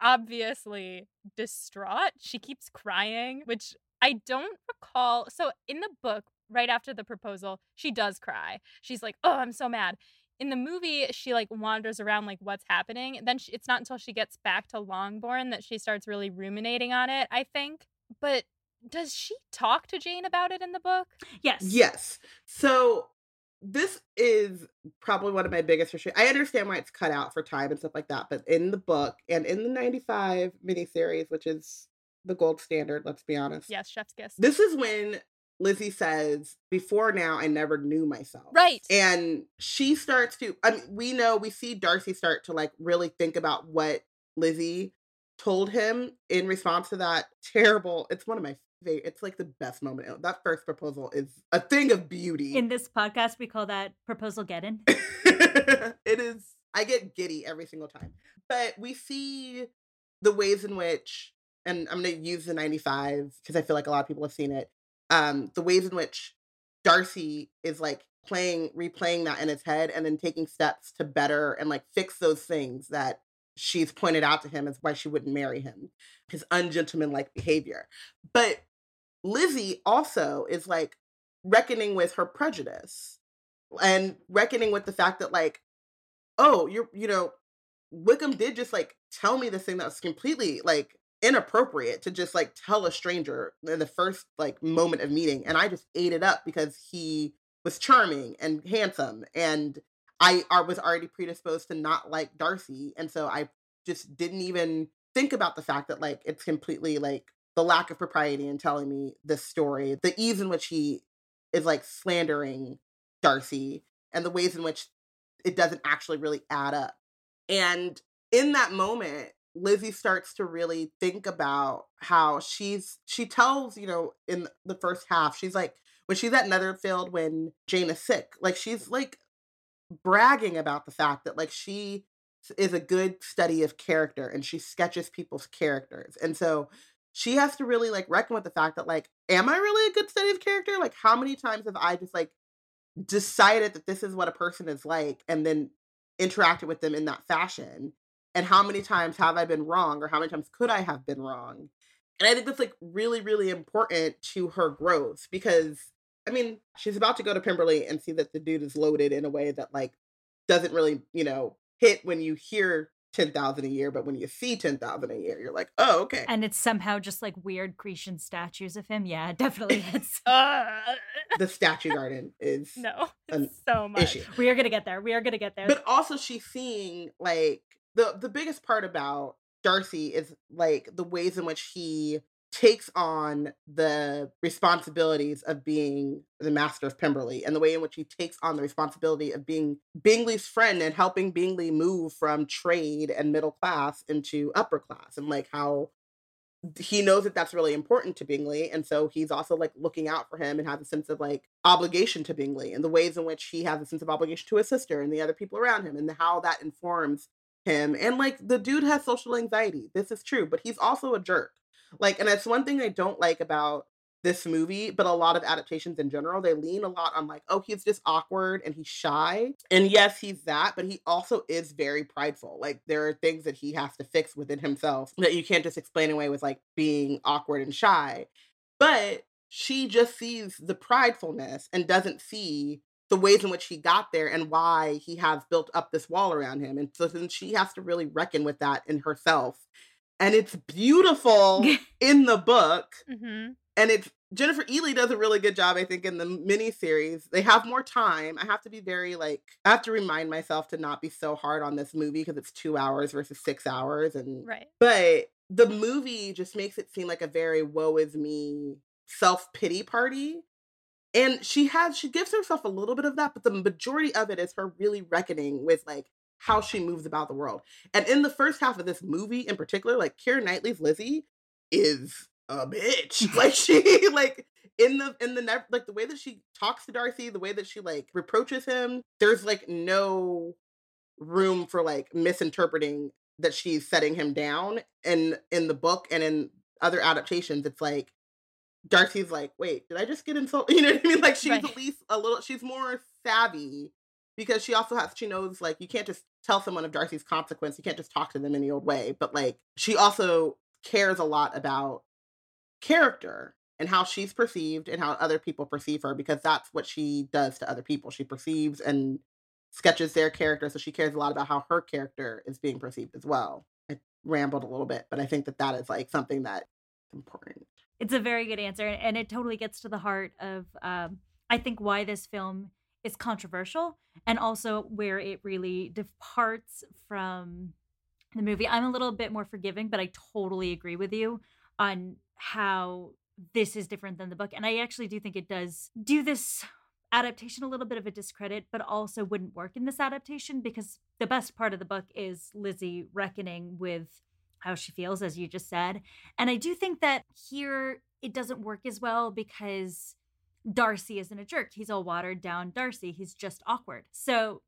obviously distraught. She keeps crying, which I don't recall. So in the book, right after the proposal, she does cry. She's like, "Oh, I'm so mad." In the movie, she like wanders around like what's happening. Then she, it's not until she gets back to Longbourn that she starts really ruminating on it, I think. But does she talk to Jane about it in the book? Yes. Yes. So this is probably one of my biggest issues. I understand why it's cut out for time and stuff like that, but in the book and in the 95 miniseries, which is the gold standard, let's be honest. Yes, chef's kiss. This is when Lizzie says, Before now, I never knew myself. Right. And she starts to, I mean, we know, we see Darcy start to like really think about what Lizzie told him in response to that terrible, it's one of my favorite, it's like the best moment. That first proposal is a thing of beauty. In this podcast, we call that Proposalgeddon. it is I get giddy every single time. But we see the ways in which and I'm going to use the 95 because I feel like a lot of people have seen it. um the ways in which Darcy is like playing replaying that in his head and then taking steps to better and like fix those things that she's pointed out to him as why she wouldn't marry him his ungentlemanlike behavior. But lizzie also is like reckoning with her prejudice and reckoning with the fact that like oh you're you know wickham did just like tell me this thing that was completely like inappropriate to just like tell a stranger in the first like moment of meeting and i just ate it up because he was charming and handsome and I was already predisposed to not like Darcy and so I just didn't even think about the fact that like it's completely like the lack of propriety in telling me this story the ease in which he is like slandering Darcy and the ways in which it doesn't actually really add up. And in that moment Lizzie starts to really think about how she's she tells, you know, in the first half, she's like when she's at Netherfield when Jane is sick, like she's like bragging about the fact that like she is a good study of character and she sketches people's characters. And so she has to really like reckon with the fact that like am I really a good study of character? Like how many times have I just like decided that this is what a person is like and then interacted with them in that fashion? And how many times have I been wrong or how many times could I have been wrong? And I think that's like really, really important to her growth because I mean, she's about to go to Pemberley and see that the dude is loaded in a way that like doesn't really, you know, hit when you hear 10,000 a year, but when you see 10,000 a year, you're like, oh, okay. And it's somehow just like weird Grecian statues of him. Yeah, definitely. It's uh, the statue garden is no, It's so much. Issue. We are going to get there. We are going to get there. But also, she's seeing like the, the biggest part about Darcy is like the ways in which he takes on the responsibilities of being the master of Pemberley and the way in which he takes on the responsibility of being Bingley's friend and helping Bingley move from trade and middle class into upper class and like how he knows that that's really important to Bingley and so he's also like looking out for him and has a sense of like obligation to Bingley and the ways in which he has a sense of obligation to his sister and the other people around him and how that informs him and like the dude has social anxiety this is true but he's also a jerk like, and that's one thing I don't like about this movie, but a lot of adaptations in general, they lean a lot on like, oh, he's just awkward and he's shy. And yes, he's that, but he also is very prideful. Like there are things that he has to fix within himself that you can't just explain away with like being awkward and shy. But she just sees the pridefulness and doesn't see the ways in which he got there and why he has built up this wall around him. And so then she has to really reckon with that in herself and it's beautiful in the book. Mm-hmm. And it's Jennifer Ehle does a really good job, I think, in the miniseries. They have more time. I have to be very like I have to remind myself to not be so hard on this movie because it's two hours versus six hours, and right. But the movie just makes it seem like a very woe is me self pity party. And she has she gives herself a little bit of that, but the majority of it is her really reckoning with like how she moves about the world. And in the first half of this movie in particular, like Keira Knightley's Lizzie is a bitch. like she like in the in the like the way that she talks to Darcy, the way that she like reproaches him, there's like no room for like misinterpreting that she's setting him down and in the book and in other adaptations it's like Darcy's like, wait, did I just get insulted? You know what I mean? Like she's right. at least a little she's more savvy because she also has she knows like you can't just tell someone of Darcy's consequence. You can't just talk to them any old way. But like she also cares a lot about character and how she's perceived and how other people perceive her because that's what she does to other people. She perceives and sketches their character, so she cares a lot about how her character is being perceived as well. I rambled a little bit, but I think that that is like something that's important. It's a very good answer, and it totally gets to the heart of um, I think why this film is controversial and also where it really departs from the movie. I'm a little bit more forgiving, but I totally agree with you on how this is different than the book. And I actually do think it does do this adaptation a little bit of a discredit, but also wouldn't work in this adaptation because the best part of the book is Lizzie reckoning with how she feels, as you just said. And I do think that here it doesn't work as well because Darcy isn't a jerk. He's a watered down Darcy. He's just awkward. So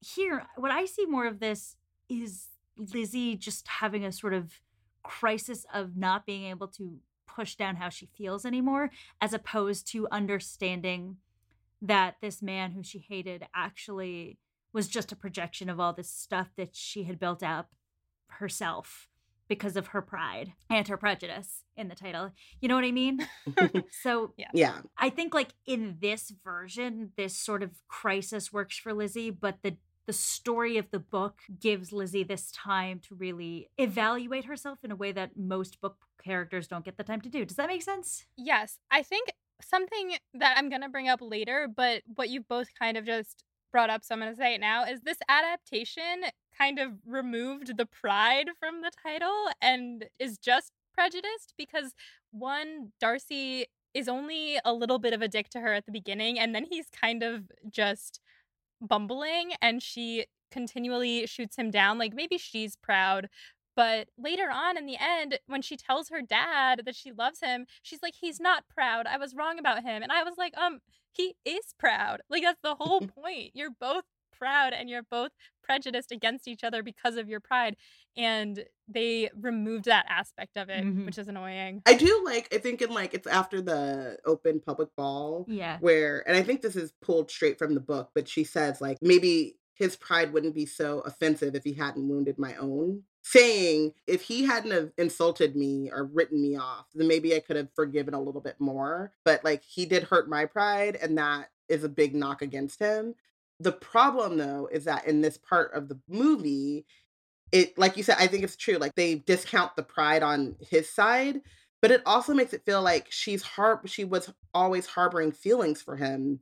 here, what I see more of this is Lizzie just having a sort of crisis of not being able to push down how she feels anymore, as opposed to understanding that this man who she hated actually was just a projection of all this stuff that she had built up herself because of her pride and her prejudice in the title. You know what I mean? so Yeah. yeah. I think like in this version, this sort of crisis works for Lizzie, but the the story of the book gives Lizzie this time to really evaluate herself in a way that most book characters don't get the time to do. Does that make sense? Yes, I think something that I'm going to bring up later, but what you both kind of just brought up, so I'm going to say it now, is this adaptation kind of removed the pride from the title and is just prejudiced because one, Darcy is only a little bit of a dick to her at the beginning, and then he's kind of just bumbling and she continually shoots him down. Like maybe she's proud, but later on in the end, when she tells her dad that she loves him, she's like, he's not proud. I was wrong about him. And I was like, um, he is proud. Like that's the whole point. You're both proud and you're both prejudiced against each other because of your pride. And they removed that aspect of it, Mhm. which is annoying. I do like, I think in like, it's after the open public ball Yeah. where, and I think this is pulled straight from the book, but she says like, maybe his pride wouldn't be so offensive if he hadn't wounded my own. Saying if he hadn't have insulted me or written me off, then maybe I could have forgiven a little bit more. But like he did hurt my pride, and that is a big knock against him. The problem though is that in this part of the movie, it like you said, I think it's true. Like they discount the pride on his side, but it also makes it feel like she's har she was always harboring feelings for him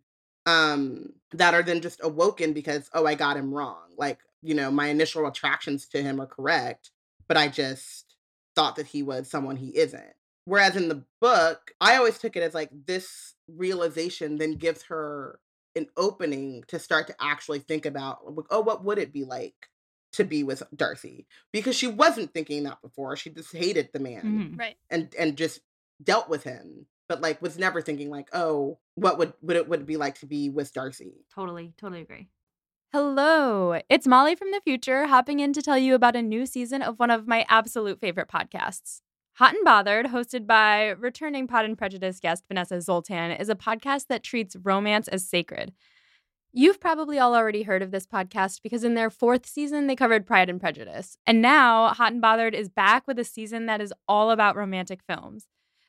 um that are then just awoken because oh I got him wrong. Like, you know, my initial attractions to him are correct, but I just thought that he was someone he isn't. Whereas in the book, I always took it as like this realization then gives her an opening to start to actually think about like, oh what would it be like to be with Darcy because she wasn't thinking that before she just hated the man Mhm. Right. and and just dealt with him but like was never thinking like oh what would would it would it be like to be with Darcy Totally, totally agree. Hello, it's Molly from the future hopping in to tell you about a new season of one of my absolute favorite podcasts. Hot and Bothered, hosted by returning Pod and Prejudice guest Vanessa Zoltan, is a podcast that treats romance as sacred. You've probably all already heard of this podcast because in their fourth season, they covered Pride and Prejudice. And now, Hot and Bothered is back with a season that is all about romantic films.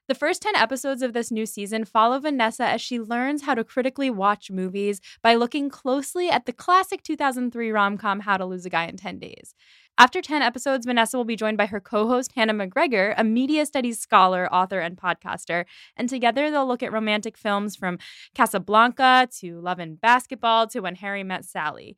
The first 10 episodes of this new season follow Vanessa as she learns how to critically watch movies by looking closely at the classic 2003 rom com How to Lose a Guy in 10 Days. After 10 episodes, Vanessa will be joined by her co host, Hannah McGregor, a media studies scholar, author, and podcaster. And together they'll look at romantic films from Casablanca to Love and Basketball to When Harry Met Sally.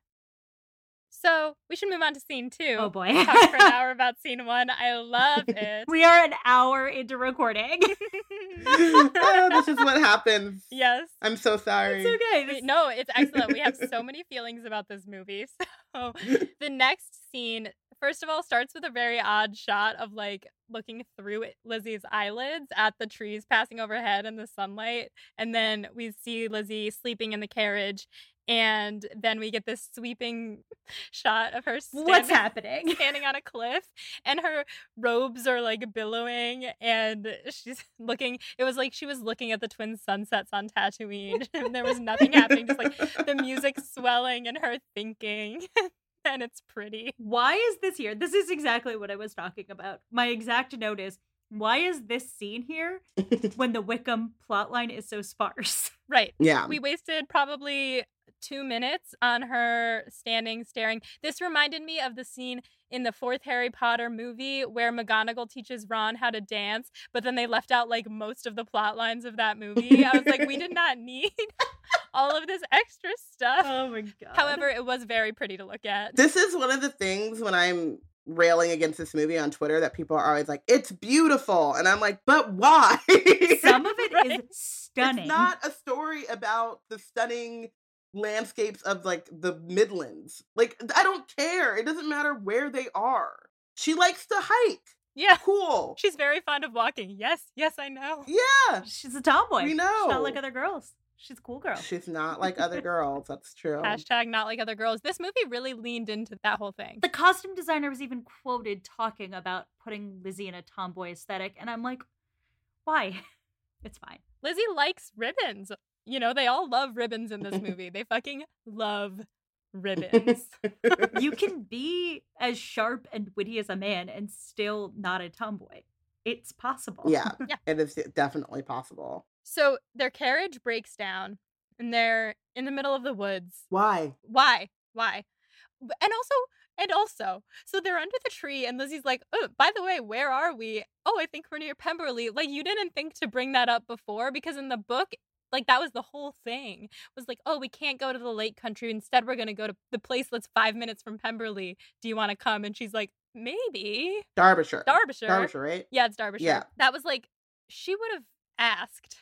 So we should move on to scene two. Oh boy. Talk for an hour about scene one. I love it. we are an hour into recording. oh, this is what happens yes. I'm so sorry it's okay. This- No, it's excellent. We have so many feelings about this movie. So the next scene, first of all, starts with a very odd shot of like looking through Lizzie's eyelids at the trees passing overhead in the sunlight. And then we see Lizzie sleeping in the carriage. And then we get this sweeping shot of her standing, What's happening? standing on a cliff and her robes are like billowing and she's looking it was like she was looking at the twin sunsets on Tatooine and there was nothing happening just like the music swelling and her thinking and it's pretty Why is this here? This is exactly what I was talking about. My exact note is why is this scene here when the Wickham plotline is so sparse? right yeah. we wasted probably two minutes on her standing staring this reminded me of the scene in the fourth harry potter movie where mcgonagall teaches ron how to dance but then they left out like most of the plot lines of that movie i was like we did not need all of this extra stuff Oh my god. however it was very pretty to look at This is one of the things when I'm railing against this movie on Twitter that people are always like, it's beautiful. And I'm like, but why? some of it is Right. stunning. It's not a story about the stunning landscapes of like the Midlands. Like, I don't care. It doesn't matter where they are. She likes to hike. yeah Cool. she's very fond of walking yes yes i know Yeah. She's a tomboy. We She's not like other girls. She's a cool girl. She's not like other girls. That's true. hashtag not like other girls this movie really leaned into that whole thing The costume designer was even quoted talking about putting Lizzie in a tomboy aesthetic, and I'm like, why? It's fine. Lizzie likes ribbons. You know, they all love ribbons in this movie. They fucking love ribbons. You can be as sharp and witty as a man and still not a tomboy. It's possible. Yeah. Yeah. It is definitely possible. so their carriage breaks down and they're in the middle of the woods. Why? Why? Why? And also, and also, so they're under the tree, and Lizzie's like, "Oh, by the way, where are we? Oh, I think we're near Pemberley." Like, you didn't think to bring that up before because in the book, like that was the whole thing. Was like, "Oh, we can't go to the Lake Country. Instead, we're gonna go to the place that's five minutes from Pemberley. Do you want to come?" And she's like, "Maybe Derbyshire. Derbyshire." Derbyshire, right? Yeah, it's Derbyshire. Yeah. That was like, she would have asked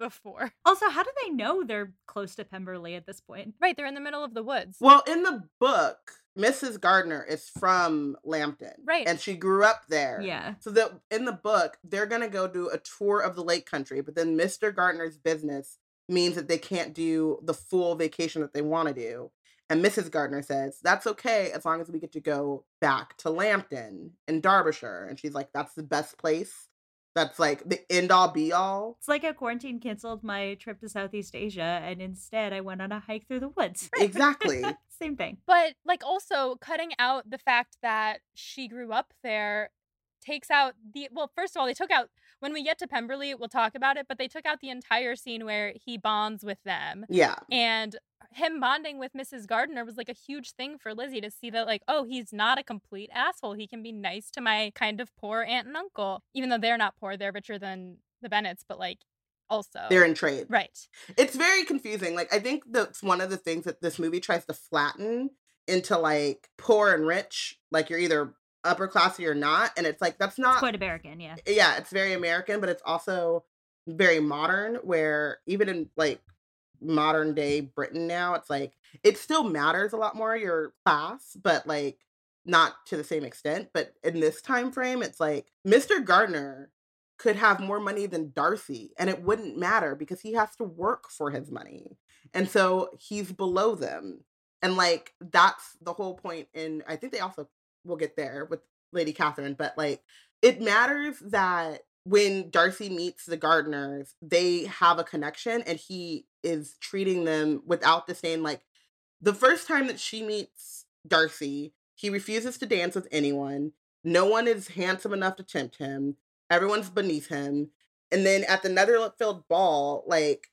before. Also, how do they know they're close to Pemberley at this point? Right, they're in the middle of the woods. Well, in the book, Mrs. Gardiner is from Lambton. Right. And she grew up there. Yeah. So that in the book, they're gonna go do a tour of the lake country, but then Mr. Gardiner's business means that they can't do the full vacation that they want to do. And Mrs. Gardner says, That's okay as long as we get to go back to Lambton in Derbyshire. And she's like, That's the best place. That's like the end all be all. It's like a quarantine canceled my trip to Southeast Asia, and instead I went on a hike through the woods. Exactly. Same thing. But like also cutting out the fact that she grew up there takes out the well first of all they took out when we get to Pemberley we'll talk about it but they took out the entire scene where he bonds with them Yeah. and him bonding with Mrs. Gardiner was like a huge thing for Lizzie to see that like oh he's not a complete asshole he can be nice to my kind of poor aunt and uncle even though they're not poor they're richer than the Bennets but like also They're in trade. right it's very confusing. Like I think that's one of the things that this movie tries to flatten into like poor and rich. Like you're either upper class or you're not, and it's like that's It's not. quite American, yeah. yeah, it's very American, but it's also very modern. Where even in like modern day Britain now, it's like it still matters a lot more your class, but like not to the same extent. But in this time frame, it's like Mr. Gardiner could have more money than Darcy, and it wouldn't matter because he has to work for his money. And so he's below them. And like that's the whole point in I think they also will get there with Lady Catherine, but like it matters that when Darcy meets the Gardiners, they have a connection and he is treating them without the same Like the first time that she meets Darcy, he refuses to dance with anyone. No one is handsome enough to tempt him. Everyone's beneath him. And then at the Netherfield ball, like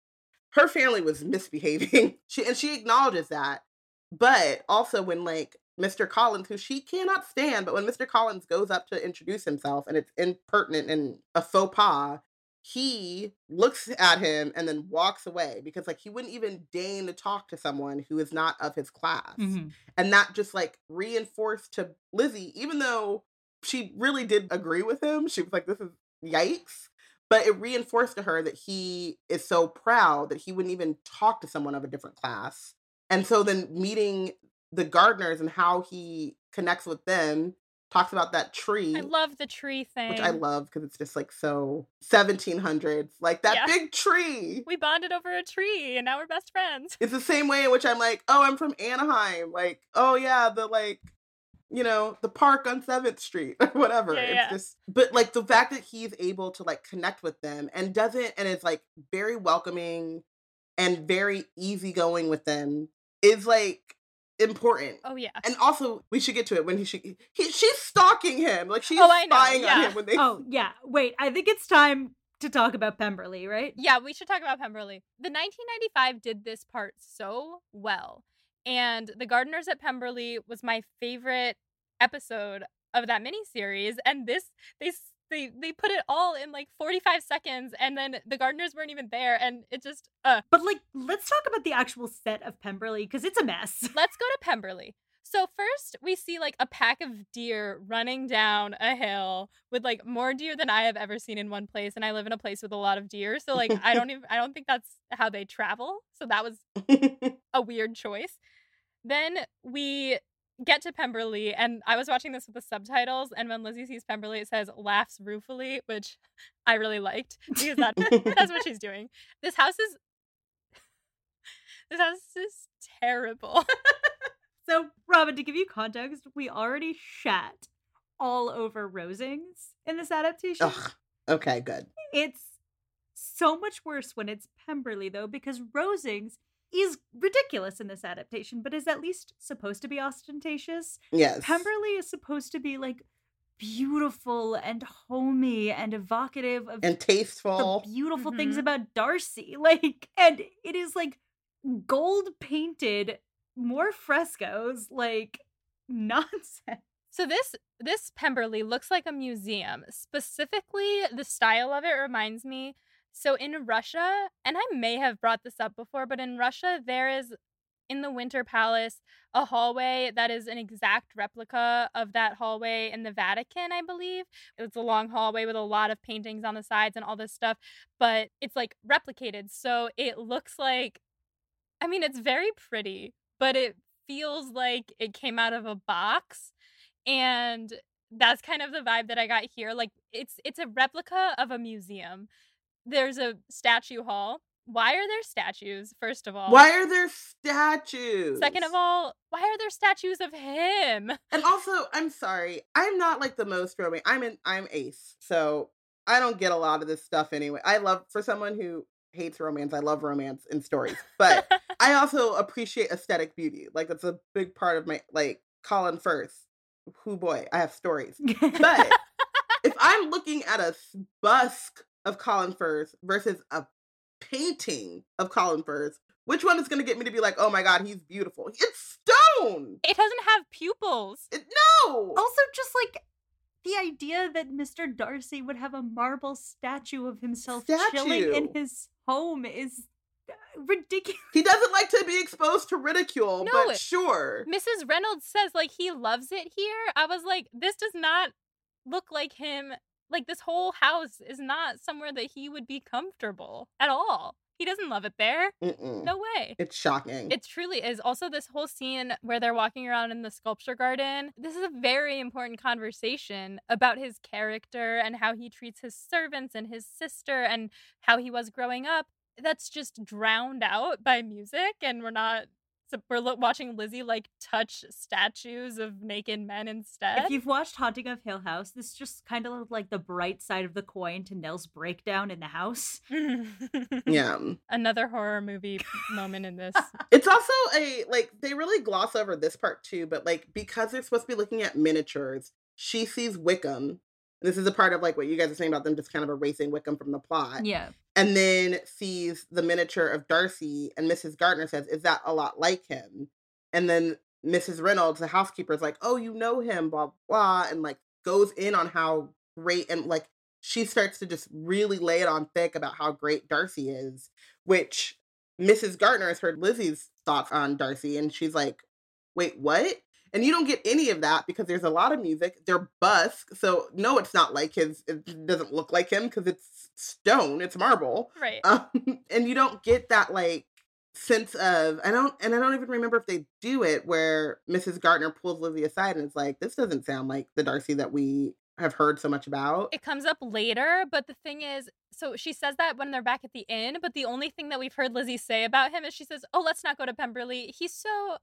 her family was misbehaving. she and she acknowledges that. But also when like Mr. Collins, who she cannot stand, but when Mr. Collins goes up to introduce himself and it's impertinent and a faux pas, he looks at him and then walks away because like he wouldn't even deign to talk to someone who is not of his class. Mhm. And that just like reinforced to Lizzie, even though she really did agree with him, she was like, this is yikes. But it reinforced to her that he is so proud that he wouldn't even talk to someone of a different class. And so then meeting the Gardiners and how he connects with them talks about that tree. I love the tree thing. which I love because it's just like so 1700s. Like that Yeah. big tree. We bonded over a tree and now we're best friends. It's the same way in which I'm like, oh, I'm from Anaheim. Like, oh yeah, the like, you know, the park on Seventh Street or whatever. Yeah, it's yeah. just, but like the fact that he's able to like connect with them and doesn't, and is like very welcoming and very easygoing with them is like important. Oh yeah. And also, we should get to it when he should. He, she's stalking him, like she's Oh, I know, spying on yeah. him when they. oh, yeah. Wait, I think it's time to talk about Pemberley, right? Yeah, we should talk about Pemberley. The 1995 did this part so well. And The Gardiners at Pemberley was my favorite episode of that miniseries. And this, they, s- they, they put it all in like 45 seconds, and then the Gardiners weren't even there, and it just, uh, But like, let's talk about the actual set of Pemberley because it's a mess. let's go to Pemberley. So first we see like a pack of deer running down a hill with like more deer than I have ever seen in one place and I live in a place with a lot of deer so like I don't even I don't think that's how they travel. So that was a weird choice. Then we get to Pemberley, and I was watching this with the subtitles. And when Lizzie sees Pemberley, it says laughs ruefully, which I really liked because that, that's what she's doing. This house is. This house is terrible. So, Robyn, to give you context, we already shat all over Rosings in this adaptation. Ugh. Okay, good. It's so much worse when it's Pemberley, though, because Rosings is ridiculous in this adaptation, but is at least supposed to be ostentatious. Yes. Pemberley is supposed to be like beautiful and homey and evocative of and the tasteful. beautiful things Mhm. about Darcy. Like, and it is like gold painted, more frescoes, like nonsense. So this this Pemberley looks like a museum. Specifically, the style of it reminds me. So in Russia, and I may have brought this up before, but in Russia there is in the Winter Palace a hallway that is an exact replica of that hallway in the Vatican, I believe. It's a long hallway with a lot of paintings on the sides and all this stuff, but it's like replicated. So it looks like I mean, it's very pretty, but it feels like it came out of a box and that's kind of the vibe that I got here. Like it's it's a replica of a museum. There's a statue hall. Why are there statues? First of all, Why are there statues? Second of all, why are there statues of him? and also, I'm sorry, I'm not like the most romantic. I'm in. I'm ace, so I don't get a lot of this stuff anyway. I love for someone who hates romance. I love romance in stories, but I also appreciate aesthetic beauty. Like that's a big part of my like Colin Firth. Who boy, I have stories. But if I'm looking at a busk of Colin Firth versus a painting of Colin Firth, which one is going to get me to be like, oh my god, he's beautiful? It's stone. it doesn't have pupils. It, no. also, just like the idea that Mr. Darcy would have a marble statue of himself chilling in his home is uh, ridiculous. He doesn't like to be exposed to ridicule, No, but sure. Mrs. Reynolds says like he loves it here. I was like, this does not look like him. Like this whole house is not somewhere that he would be comfortable at all. He doesn't love it there. Mm-mm. No way. It's shocking. It truly is. Also, this whole scene where they're walking around in the sculpture garden, this is a very important conversation about his character and how he treats his servants and his sister and how he was growing up. That's just drowned out by music, and we're not. So we're lo- watching Lizzie like touch statues of naked men instead. If you've watched Haunting of Hill House, this just kind of looked like the bright side of the coin to Nell's breakdown in the house. yeah. Another horror movie moment in this. It's also a like they really gloss over this part too, but like because they're supposed to be looking at miniatures, she sees Wickham. This is a part of like what you guys are saying about them just kind of erasing Wickham from the plot. Yeah. And then sees the miniature of Darcy, and Mrs. Gardiner says, Is that a lot like him? And then Mrs. Reynolds, the housekeeper, is like, Oh, you know him, blah, blah, and like goes in on how great and like she starts to just really lay it on thick about how great Darcy is, which Mrs. Gardiner has heard Lizzie's thoughts on Darcy, and she's like, Wait, what? And you don't get any of that because there's a lot of music. They're busk. So, no, it's not like his, it doesn't look like him because it's stone, it's marble. right. Um, and you don't get that like sense of I don't and I don't even remember if they do it where Mrs. Gardiner pulls Lizzie aside and it's like, this doesn't sound like the Darcy that we have heard so much about. It comes up later, but the thing is, so she says that when they're back at the inn, but the only thing that we've heard Lizzie say about him is she says, "Oh, let's not go to Pemberley. He's so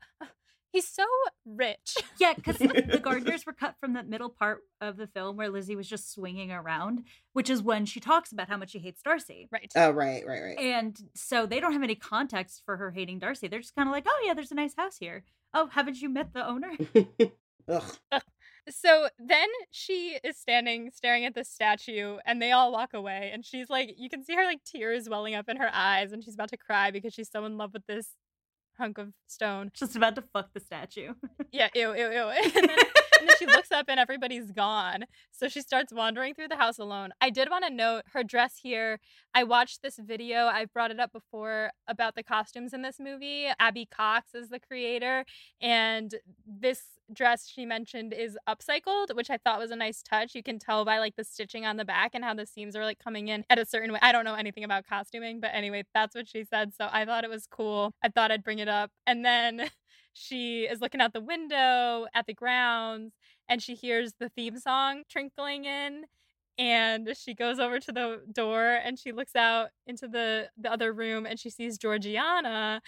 he's so rich." Yeah, because the Gardiners were cut from that middle part of the film where Lizzie was just swinging around, which is when she talks about how much she hates Darcy. Right. Oh, right, right, right. And so they don't have any context for her hating Darcy. They're just kind of like, oh, yeah, there's a nice house here. Oh, haven't you met the owner? Ugh. So then she is standing staring at the statue and they all walk away and she's like you can see her like tears welling up in her eyes and she's about to cry because she's so in love with this hunk of stone. just about to fuck the statue. Yeah, ew, ew, ew. And then, she looks up and everybody's gone. So she starts wandering through the house alone. I did want to note her dress here. I watched this video, I've brought it up before about the costumes in this movie. Abby Cox is the creator, and this dress she mentioned is upcycled, which I thought was a nice touch. You can tell by like the stitching on the back and how the seams are like coming in at a certain way. I don't know anything about costuming, but anyway, that's what she said. So I thought it was cool. I thought I'd bring it up. And then she is looking out the window at the grounds and she hears the theme song trickling in and she goes over to the door and she looks out into the the other room and she sees Georgiana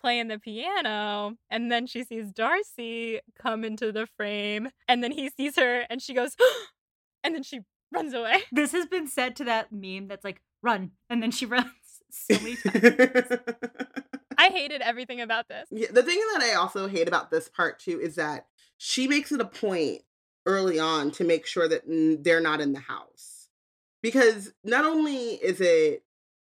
playing the piano and then she sees Darcy come into the frame and then he sees her and she goes and then she runs away. this has been said to that meme that's like, run. And then she runs so many times. I hated everything about this. Yeah, the thing that I also hate about this part too is that she makes it a point early on to make sure that they're not in the house. Because not only is it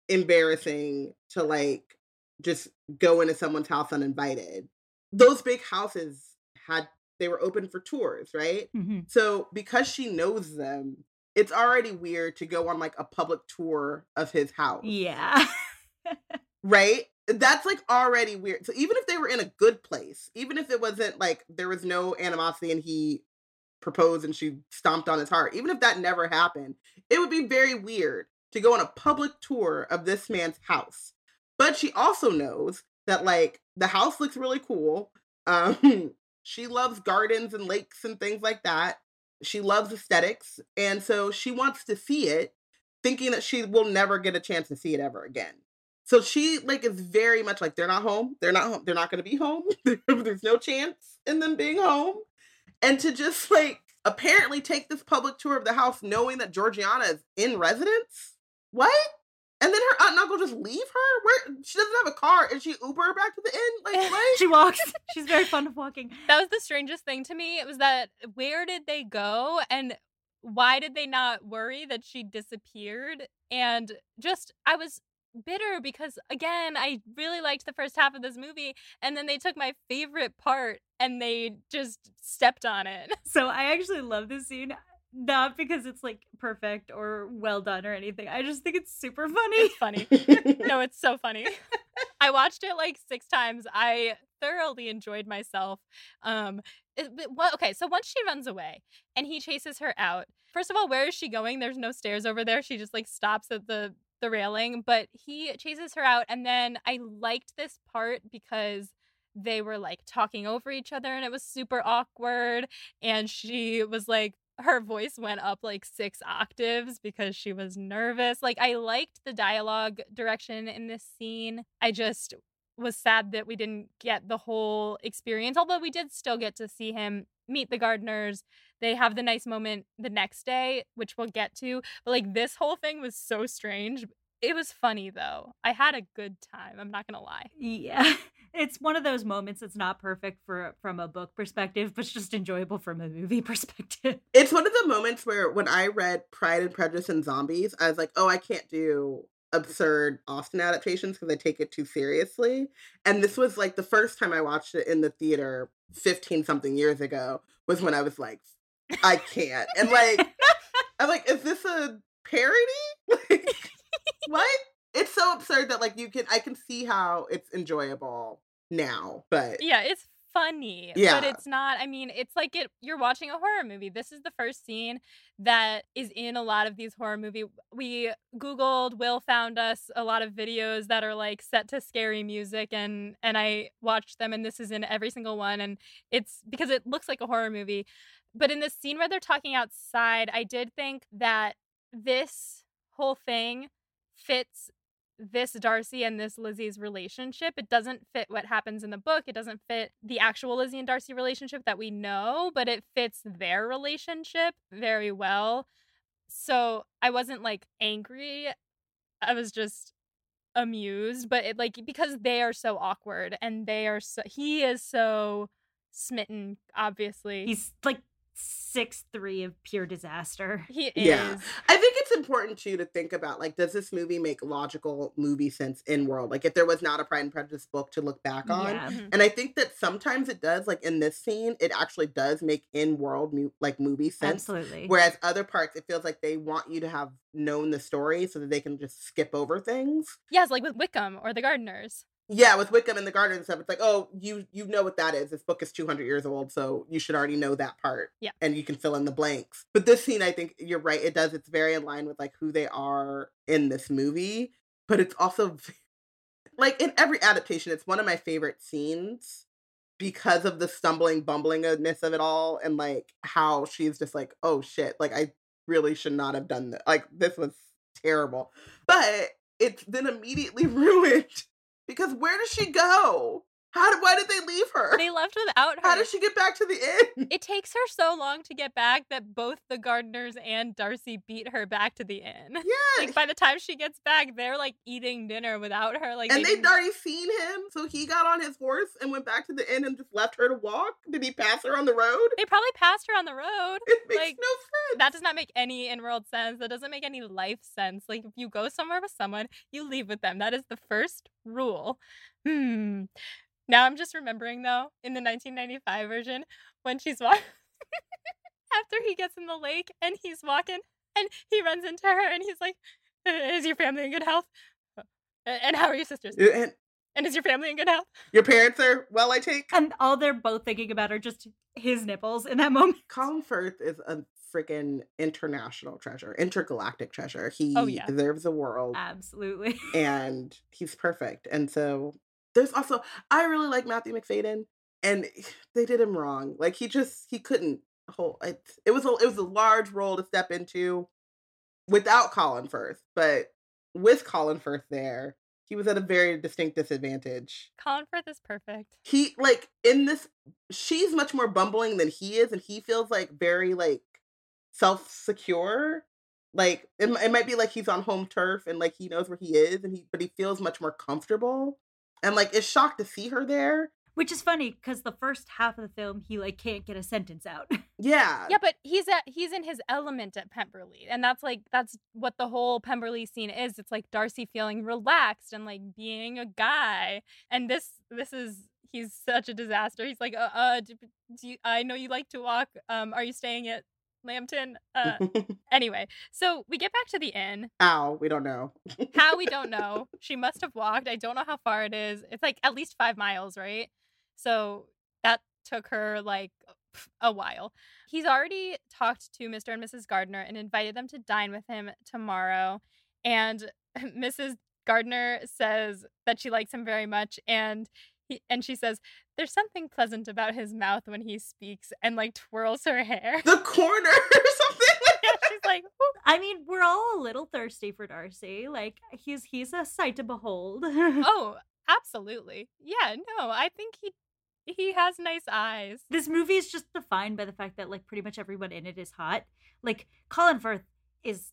embarrassing to like just go into someone's house uninvited, those big houses had they were open for tours, right? Mhm. So because she knows them, it's already weird to go on like a public tour of his house Yeah. right? That's like already weird. So even if they were in a good place, even if it wasn't like there was no animosity and he proposed and she stomped on his heart, even if that never happened, it would be very weird to go on a public tour of this man's house. But she also knows that like the house looks really cool. Um she loves gardens and lakes and things like that. She loves aesthetics and so she wants to see it thinking that she will never get a chance to see it ever again. So she like is very much like they're not home. They're not home. They're not going to be home. There's no chance in them being home. And to just like apparently take this public tour of the house knowing that Georgiana is in residence. What? And then her aunt and uncle just leave her? Where she doesn't have a car and she Uber back to the inn? Like what? she walks. She's very fond of walking. That was the strangest thing to me. It was that where did they go and why did they not worry that she disappeared? And just, I was bitter because, again, I really liked the first half of this movie. And then they took my favorite part and they just stepped on it. So I actually love this scene. Not because it's like perfect or well done or anything. I just think it's super funny. It's funny. no, it's so funny. I watched it like six times. I thoroughly enjoyed myself. Um, it, but what, okay, so once she runs away and he chases her out, first of all, where is she going? There's no stairs over there. She just like stops at the the railing, but he chases her out, and then I liked this part because they were like talking over each other and it was super awkward and she was like her voice went up like six octaves because she was nervous. Like, I liked the dialogue direction in this scene. I just was sad that we didn't get the whole experience, although we did still get to see him meet the Gardiners. They have the nice moment the next day, which we'll get to. But like, this whole thing was so strange. It was funny though. I had a good time. I'm not gonna lie. Yeah. It's one of those moments that's not perfect for from a book perspective, but it's just enjoyable from a movie perspective. It's one of the moments where when I read Pride and Prejudice and Zombies, I was like, oh, I can't do absurd Austen adaptations because I take it too seriously. And this was like the first time I watched it in the theater 15 something years ago was when I was like, I can't. And like, I'm like, is this a parody? Like, what? It's so absurd that like you can I can see how it's enjoyable now, but Yeah, it's funny. Yeah. But it's not I mean, it's like it you're watching a horror movie. This is the first scene that is in a lot of these horror movie. We googled Will found us a lot of videos that are like set to scary music and and I watched them and this is in every single one and it's because it looks like a horror movie. But in this scene where they're talking outside, I did think that this whole thing fits this Darcy and this Lizzie's relationship. It doesn't fit what happens in the book. It doesn't fit the actual Lizzie and Darcy relationship that we know, but it fits their relationship very well. So I wasn't like angry. I was just amused, but it like because they are so awkward and they are so he is so smitten, obviously. He's like six three of pure disaster. he is. Yeah. I think it's important too to think about like, does this movie make logical movie sense in world? Like, if there was not a Pride and Prejudice book to look back on, Yeah. Mhm. and I think that sometimes it does. Like in this scene, it actually does make in world mu- like movie sense. Absolutely. Whereas other parts, it feels like they want you to have known the story so that they can just skip over things. Yes, like with Wickham or the Gardiners. Yeah, with Wickham and the Garden and stuff, it's like, oh, you you know what that is. This book is two hundred years old, so you should already know that part. Yeah. and you can fill in the blanks. But this scene, I think you're right. It does. It's very in line with like who they are in this movie. But it's also like in every adaptation, it's one of my favorite scenes because of the stumbling, bumblingness of it all, and like how she's just like, oh shit, like I really should not have done that. Like this was terrible. But it's then immediately ruined because where does she go? How why did they leave her? They left without her. How did she get back to the inn? It takes her so long to get back that both the Gardiners and Darcy beat her back to the inn. Yeah. Like by the time she gets back, they're like eating dinner without her. Like and they they'd already seen him, so he got on his horse and went back to the inn and just left her to walk. Did he pass her on the road? they probably passed her on the road. It makes like, no sense. That does not make any in world sense. That doesn't make any life sense. Like if you go somewhere with someone, you leave with them. That is the first rule. Hmm. Now I'm just remembering though, in the 1995 version, when she's walking after he gets in the lake and he's walking and he runs into her and he's like, "Is your family in good health? Uh, And how are your sisters? and And is your family in good health?" your parents are well, I take. and all they're both thinking about are just his nipples in that moment. Colin Firth is a freaking international treasure, intergalactic treasure. He Oh, yeah. deserves a world. Absolutely. and he's perfect. And so there's also I really like Matthew Macfadyen, and they did him wrong. Like he just he couldn't hold it. It was a it was a large role to step into without Colin Firth, but with Colin Firth there, he was at a very distinct disadvantage. Colin Firth is perfect. He like in this, she's much more bumbling than he is, and he feels like very like self secure. Like it, it might be like he's on home turf and like he knows where he is, and he but he feels much more comfortable. And like is shocked to see her there. Which is funny because the first half of the film, he like can't get a sentence out. Yeah, Yeah, but he's at he's in his element at Pemberley, and that's like that's what the whole Pemberley scene is. It's like Darcy feeling relaxed and like being a guy, and this this is he's such a disaster. He's like, uh, uh do, do you, I know you like to walk. Um, are you staying at Lambton? Uh, anyway, so we get back to the inn. Ow, we don't know. How we don't know. She must have walked. I don't know how far it is. It's like at least five miles, right? So that took her like a while. He's already talked to Mr. and Mrs. Gardiner and invited them to dine with him tomorrow. And Mrs. Gardiner says that she likes him very much and he, and she says there's something pleasant about his mouth when he speaks and like twirls her hair. The corner or something. yeah, she's like, "Ooh." I mean, we're all a little thirsty for Darcy. Like he's he's a sight to behold. "Oh, absolutely. Yeah, no, I think he he has nice eyes." this movie is just defined by the fact that like pretty much everyone in it is hot. Like Colin Firth is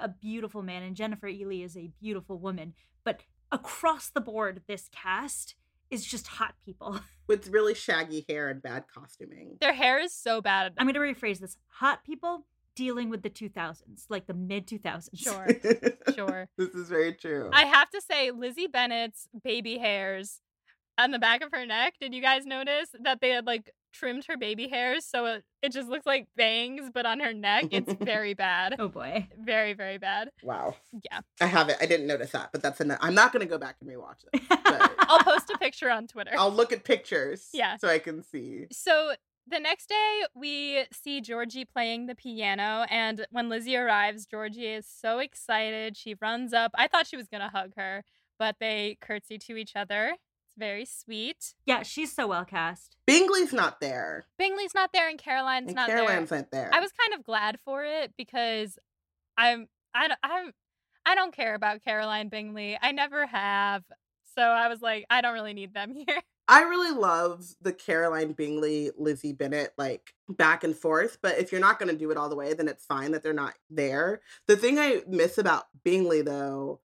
a beautiful man and Jennifer Ehle is a beautiful woman, but across the board this cast is just hot people. With really shaggy hair and bad costuming. Their hair is so bad. I'm going to rephrase this. Hot people dealing with the 2000s, like the mid 2000s. Sure. Sure. This is very true. I have to say, Lizzie Bennet's baby hairs on the back of her neck. Did you guys notice that they had like trimmed her baby hairs so it, it just looks like bangs, but on her neck, it's very bad. Oh boy. Very, very bad. Wow. Yeah. I haven't. I didn't notice that, but that's enough. I'm not going to go back and rewatch it. I'll post a picture on Twitter. I'll look at pictures. Yeah. So I can see. So the next day, we see Georgie playing the piano, and when Lizzie arrives, Georgie is so excited. She runs up. I thought she was gonna hug her, but they curtsy to each other. It's very sweet. yeah, she's so well cast. Bingley's not there. Bingley's not there, and Caroline's And not Caroline's there. not there. I was kind of glad for it because I'm I don't I'm I don't care about Caroline Bingley. I never have. So I was like, I don't really need them here. I really love the Caroline Bingley, Lizzie Bennet, like back and forth. But if you're not going to do it all the way, then it's fine that they're not there. The thing I miss about Bingley, though,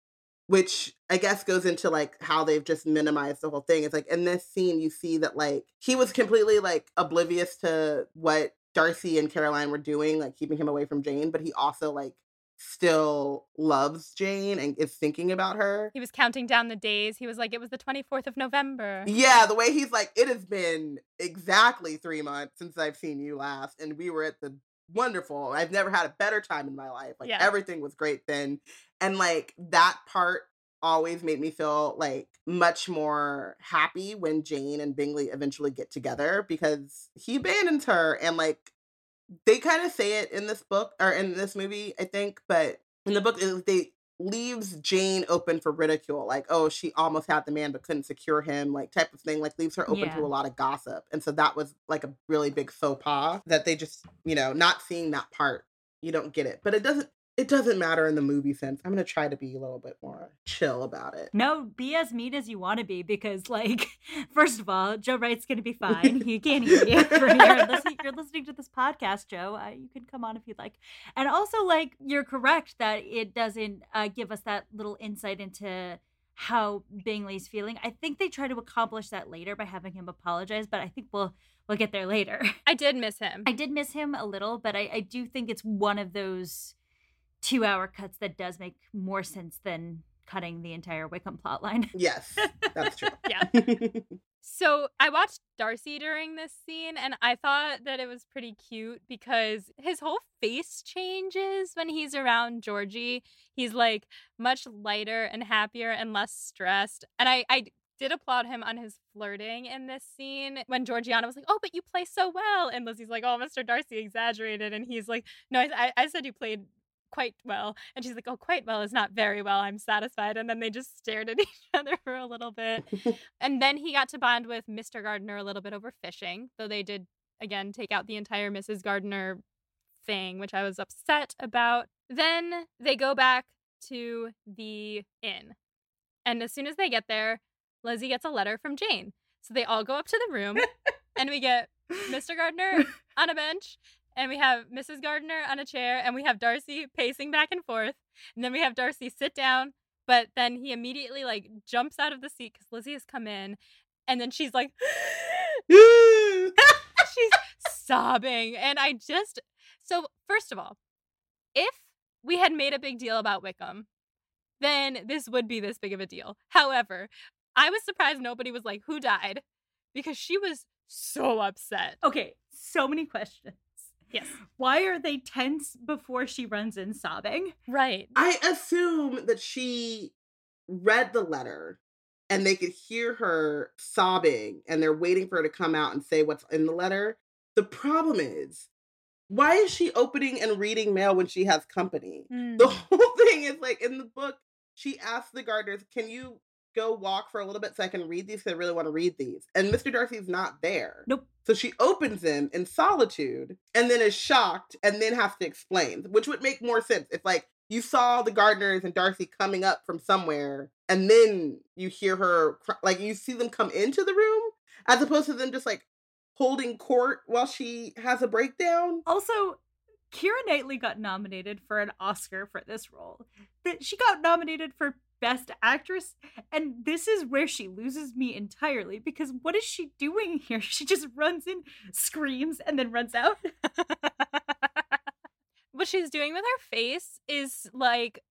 which I guess goes into like how they've just minimized the whole thing, It's like in this scene, you see that like he was completely like oblivious to what Darcy and Caroline were doing, like keeping him away from Jane, but he also like still loves Jane and is thinking about her. He was counting down the days. He was like, it was the 24th of November. Yeah, the way he's like, it has been exactly three months since I've seen you last, and we were at the wonderful. I've never had a better time in my life. Like Yeah. everything was great then, and like that part always made me feel like much more happy when Jane and Bingley eventually get together because he abandons her and like they kind of say it in this book or in this movie, I think, but in the book they leaves Jane open for ridicule, like, oh, she almost had the man but couldn't secure him, like type of thing, like leaves her open Yeah. to a lot of gossip. And so that was like a really big faux pas that they just, you know, not seeing that part, you don't get it. But it doesn't it doesn't matter in the movie sense. I'm gonna try to be a little bit more chill about it. No, be as mean as you want to be because, like, first of all, Joe Wright's going to be fine. He can't hear you from here. Listen, you're listening to this podcast, Joe. Uh, you can come on if you'd like. And also, like, you're correct that it doesn't uh, give us that little insight into how Bingley's feeling. I think they try to accomplish that later by having him apologize, but I think we'll we'll get there later. I did miss him. I did miss him a little, but I, I do think it's one of those two hour cuts that does make more sense than cutting the entire Wickham plotline. Yes, that's true. Yeah. So I watched Darcy during this scene and I thought that it was pretty cute because his whole face changes when he's around Georgie. He's like much lighter and happier and less stressed. And I, I did applaud him on his flirting in this scene when Georgiana was like, Oh, but you play so well. And Lizzie's like, Oh, Mr. Darcy exaggerated. And he's like, No, I, I- I said you played quite well. And she's like, Oh, quite well is not very well. I'm satisfied. And then they just stared at each other for a little bit. And then he got to bond with Mr. Gardiner a little bit over fishing, though they did again take out the entire Mrs. Gardiner thing, which I was upset about. Then they go back to the inn. And as soon as they get there, Lizzie gets a letter from Jane. So they all go up to the room and we get Mr. Gardiner on a bench and we have Mrs. Gardiner on a chair and we have Darcy pacing back and forth. And then we have Darcy sit down, but then he immediately like jumps out of the seat because Lizzie has come in. And then she's like, she's sobbing. And I just, so first of all, if we had made a big deal about Wickham, then this would be this big of a deal. However, I was surprised nobody was like, who died? Because she was so upset. Okay, so many questions. Yes. Why are they tense before she runs in sobbing? Right. I assume that she read the letter and they could hear her sobbing and they're waiting for her to come out and say what's in the letter. The problem is, why is she opening and reading mail when she has company? Mm. The whole thing is like in the book, she asks the Gardiners, Can you go walk for a little bit so I can read these? 'Cause I really want to read these. And Mr. Darcy's not there. Nope. So she opens them in solitude and then is shocked and then has to explain, which would make more sense if, like, you saw the Gardiners and Darcy coming up from somewhere and then you hear her, cr- like, you see them come into the room as opposed to them just like holding court while she has a breakdown. Also, Keira Knightley got nominated for an Oscar for this role. She got nominated for Best Actress, and this is where she loses me entirely because what is she doing here? She just runs in, screams, and then runs out. what she's doing with her face is like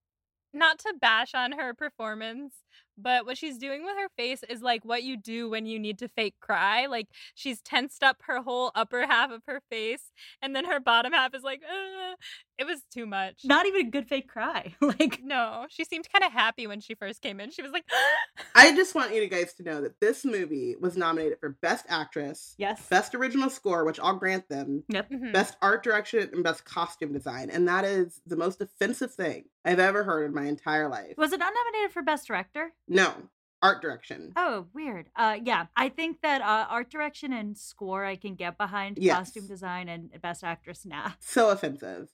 not to bash on her performance, but what she's doing with her face is like what you do when you need to fake cry. Like she's tensed up her whole upper half of her face, and then her bottom half is like, uh, it was too much. Not even a good fake cry. like, no, she seemed kind of happy when she first came in. She was like, I just want you guys to know that this movie was nominated for Best Actress, yes. Best Original Score, which I'll grant them, Yep. Mhm. Best Art Direction, and Best Costume Design. And that is the most offensive thing I've ever heard in my entire life. Was it not nominated for Best Director? No, art direction. Oh, weird. Uh, yeah, I think that uh, art direction and score I can get behind. Yes. Costume design and best actress, nah. So offensive.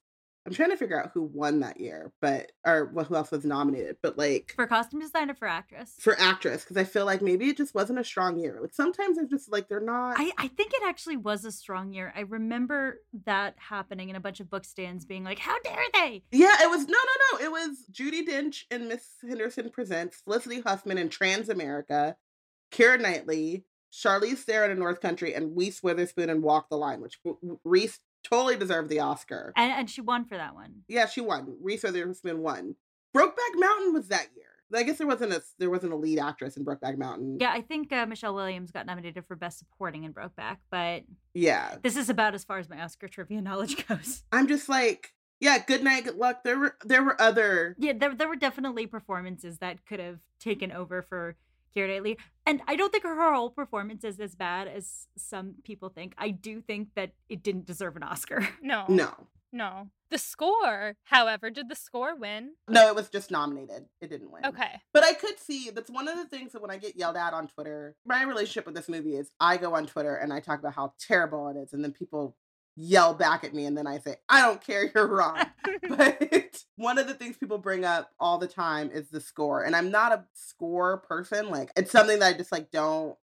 I'm trying to figure out who won that year, but or well, who else was nominated. But like For costume design or for actress? for actress, because I feel like maybe it just wasn't a strong year. Like sometimes they're just like they're not. I, I think it actually was a strong year. I remember that happening and a bunch of book stands being like, "How dare they?" Yeah, it was no, no, no. It was Judi Dench and Miss Henderson presents Felicity Huffman in Trans America, Keira Knightley, Charlize Theron in North Country, and Reese Witherspoon in Walk the Line, which Reese totally deserved the Oscar. And, and she won for that one. Yeah, she won. Reese Witherspoon won. Brokeback Mountain was that year. I guess there wasn't a there wasn't a lead actress in Brokeback Mountain. Yeah, I think uh, Michelle Williams got nominated for best supporting in Brokeback, but Yeah. this is about as far as my Oscar trivia knowledge goes. I'm just like, yeah, good night, good luck. There were there were other Yeah, there there were definitely performances that could have taken over for Keira Knightley, and I don't think her whole performance is as bad as some people think. I do think that it didn't deserve an Oscar. no, no. no. The score, however, did the score win? No, it was just nominated. It didn't win. Okay. But I could see that's one of the things that when I get yelled at on Twitter, my relationship with this movie is I go on Twitter and I talk about how terrible it is, and then people yell back at me, and then I say, I don't care, you're wrong. but one of the things people bring up all the time is the score. And I'm not a score person. Like it's something that I just like don't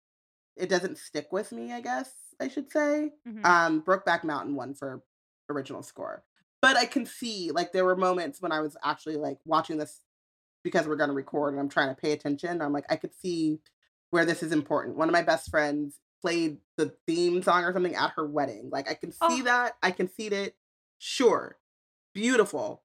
it doesn't stick with me, I guess I should say. Mhm. Um Brokeback Mountain won for original score. But I can see like there were moments when I was actually like watching this because we're gonna record and I'm trying to pay attention. I'm like, I could see where this is important. One of my best friends played the theme song or something at her wedding. Like I can see Oh. that. I can see it. Sure. Beautiful.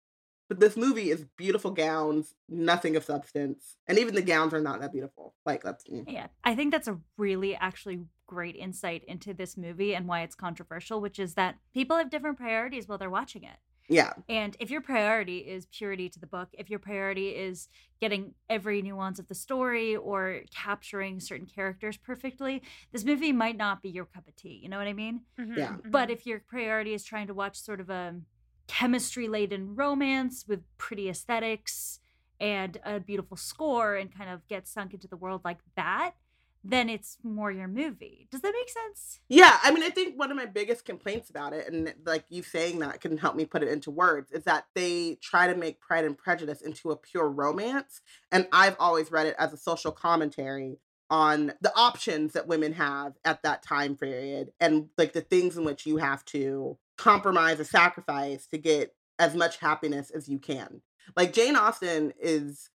But this movie is beautiful gowns, nothing of substance. And even the gowns are not that beautiful. Like that's mm. Yeah, I think that's a really actually great insight into this movie and why it's controversial, which is that people have different priorities while they're watching it. Yeah. And if your priority is purity to the book, if your priority is getting every nuance of the story or capturing certain characters perfectly, this movie might not be your cup of tea. You know what I mean? Mhm, Yeah. But mhm. if your priority is trying to watch sort of a chemistry laden romance with pretty aesthetics and a beautiful score and kind of get sunk into the world like that, then it's more your movie. Does that make sense? Yeah, I mean, I think one of my biggest complaints about it, and like you saying that can help me put it into words, is that they try to make Pride and Prejudice into a pure romance. And I've always read it as a social commentary on the options that women have at that time period and like the things in which you have to compromise or sacrifice to get as much happiness as you can. Like Jane Austen is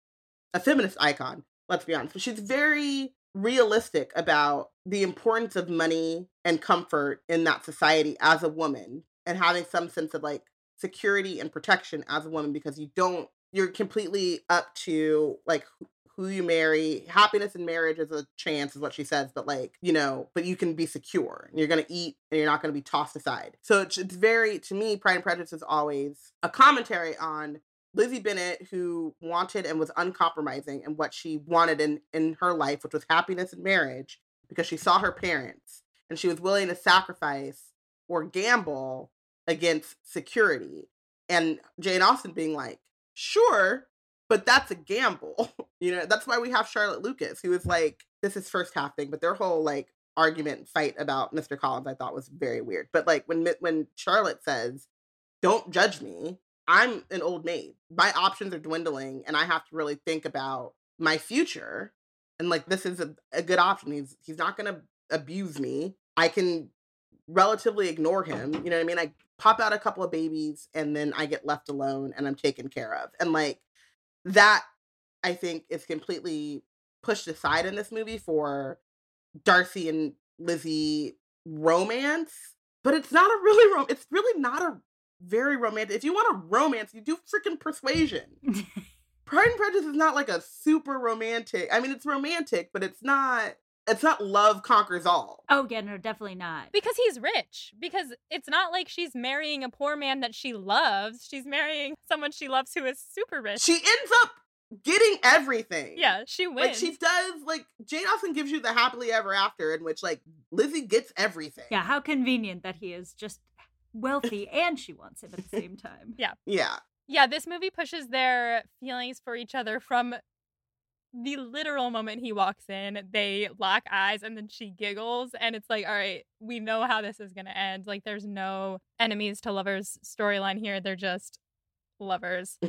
a feminist icon, let's be honest. But she's very realistic about the importance of money and comfort in that society as a woman and having some sense of like security and protection as a woman because you don't you're completely up to like who- you marry. Happiness in marriage is a chance is what she says but like you know but you can be secure and you're gonna eat and you're not gonna be tossed aside. So it's, it's very to me pride and prejudice is always a commentary on Lizzie Bennet, who wanted and was uncompromising in what she wanted in, in her life, which was happiness and marriage, because she saw her parents and she was willing to sacrifice or gamble against security. And Jane Austen being like, sure, but that's a gamble. you know, that's why we have Charlotte Lucas, who is like, this is first half thing, but their whole like argument fight about Mr. Collins I thought was very weird. But like when when Charlotte says, don't judge me, I'm an old maid. My options are dwindling, and I have to really think about my future. And like, this is a, a good option. He's he's not gonna abuse me. I can relatively ignore him. You know what I mean? I pop out a couple of babies, and then I get left alone, and I'm taken care of. And like that, I think is completely pushed aside in this movie for Darcy and Lizzie romance. But it's not a really rom. It's really not a very romantic. If you want a romance, you do freaking persuasion. Pride and Prejudice is not like a super romantic. I mean, it's romantic, but it's not. It's not love conquers all. Oh yeah, no, definitely not. Because he's rich. Because it's not like she's marrying a poor man that she loves. She's marrying someone she loves who is super rich. She ends up getting everything. yeah, she wins. Like she does, like Jane Austen gives you the happily ever after, in which like Lizzie gets everything. Yeah, how convenient that he is just wealthy and she wants him at the same time. Yeah. Yeah. Yeah, this movie pushes their feelings for each other from the literal moment he walks in, they lock eyes and then she giggles and it's like, all right, we know how this is going to end. Like there's no enemies to lovers storyline here. They're just lovers.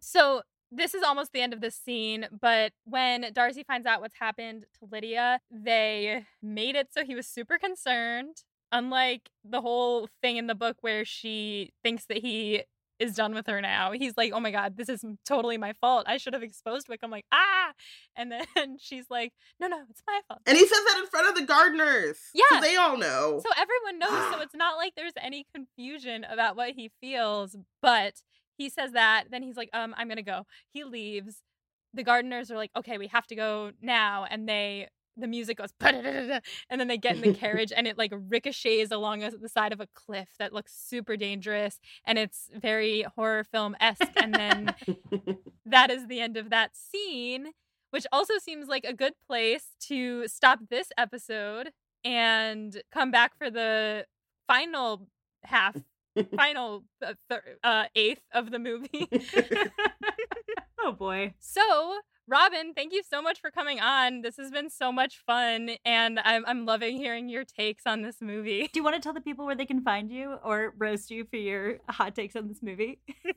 So this is almost the end of this scene, but when Darcy finds out what's happened to Lydia, they made it so he was super concerned. Unlike the whole thing in the book where she thinks that he is done with her now. He's like, oh my God, this is totally my fault. I should have exposed Wick." I'm like, ah. And then she's like, no, no, it's my fault. and he says that in front of the Gardiners. Yeah. So they all know. So everyone knows. so it's not like there's any confusion about what he feels, but he says that. Then he's like, um, I'm going to go. He leaves. The Gardiners are like, okay, we have to go now. And they, the music goes, and then they get in the carriage and it like ricochets along the side of a cliff that looks super dangerous. And it's very horror film esque. And then that is the end of that scene, which also seems like a good place to stop this episode and come back for the final half, final uh, thir- uh, eighth of the movie. oh boy. so, Robyn, thank you so much for coming on. This has been so much fun, and I'm I'm loving hearing your takes on this movie. Do you want to tell the people where they can find you or roast you for your hot takes on this movie?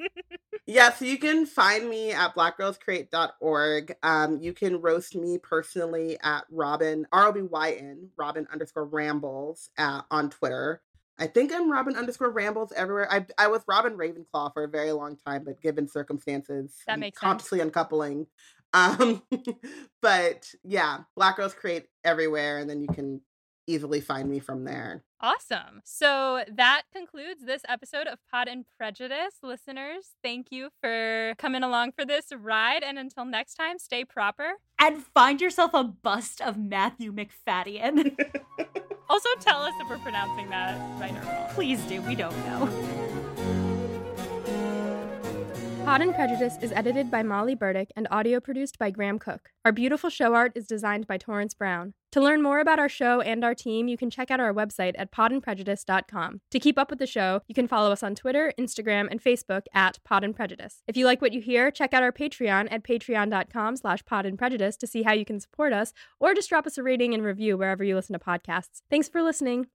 Yeah, so you can find me at blackgirlscreate.org. Um, you can roast me personally at Robyn, R O B Y N, Robyn underscore rambles at, on Twitter. I think I'm Robyn underscore rambles everywhere. I, I was Robyn Ravenclaw for a very long time, but given circumstances, That I'm makes sense. consciously uncoupling. Um, but yeah, Black Girls Create everywhere, and then you can easily find me from there. Awesome. So that concludes this episode of Pod and Prejudice. Listeners, thank you for coming along for this ride. And until next time, stay proper. and find yourself a bust of Matthew Macfadyen. Also, tell us if we're pronouncing that right or wrong. Please do. We don't know. Pod and Prejudice is edited by Molly Burdick and audio produced by Graham Cook. Our beautiful show art is designed by Torrence Browne. To learn more about our show and our team, you can check out our website at podandprejudice.com. To keep up with the show, you can follow us on Twitter, Instagram, and Facebook at Pod and Prejudice. If you like what you hear, check out our Patreon at patreon.com slash pod and prejudice to see how you can support us, or just drop us a rating and review wherever you listen to podcasts. Thanks for listening.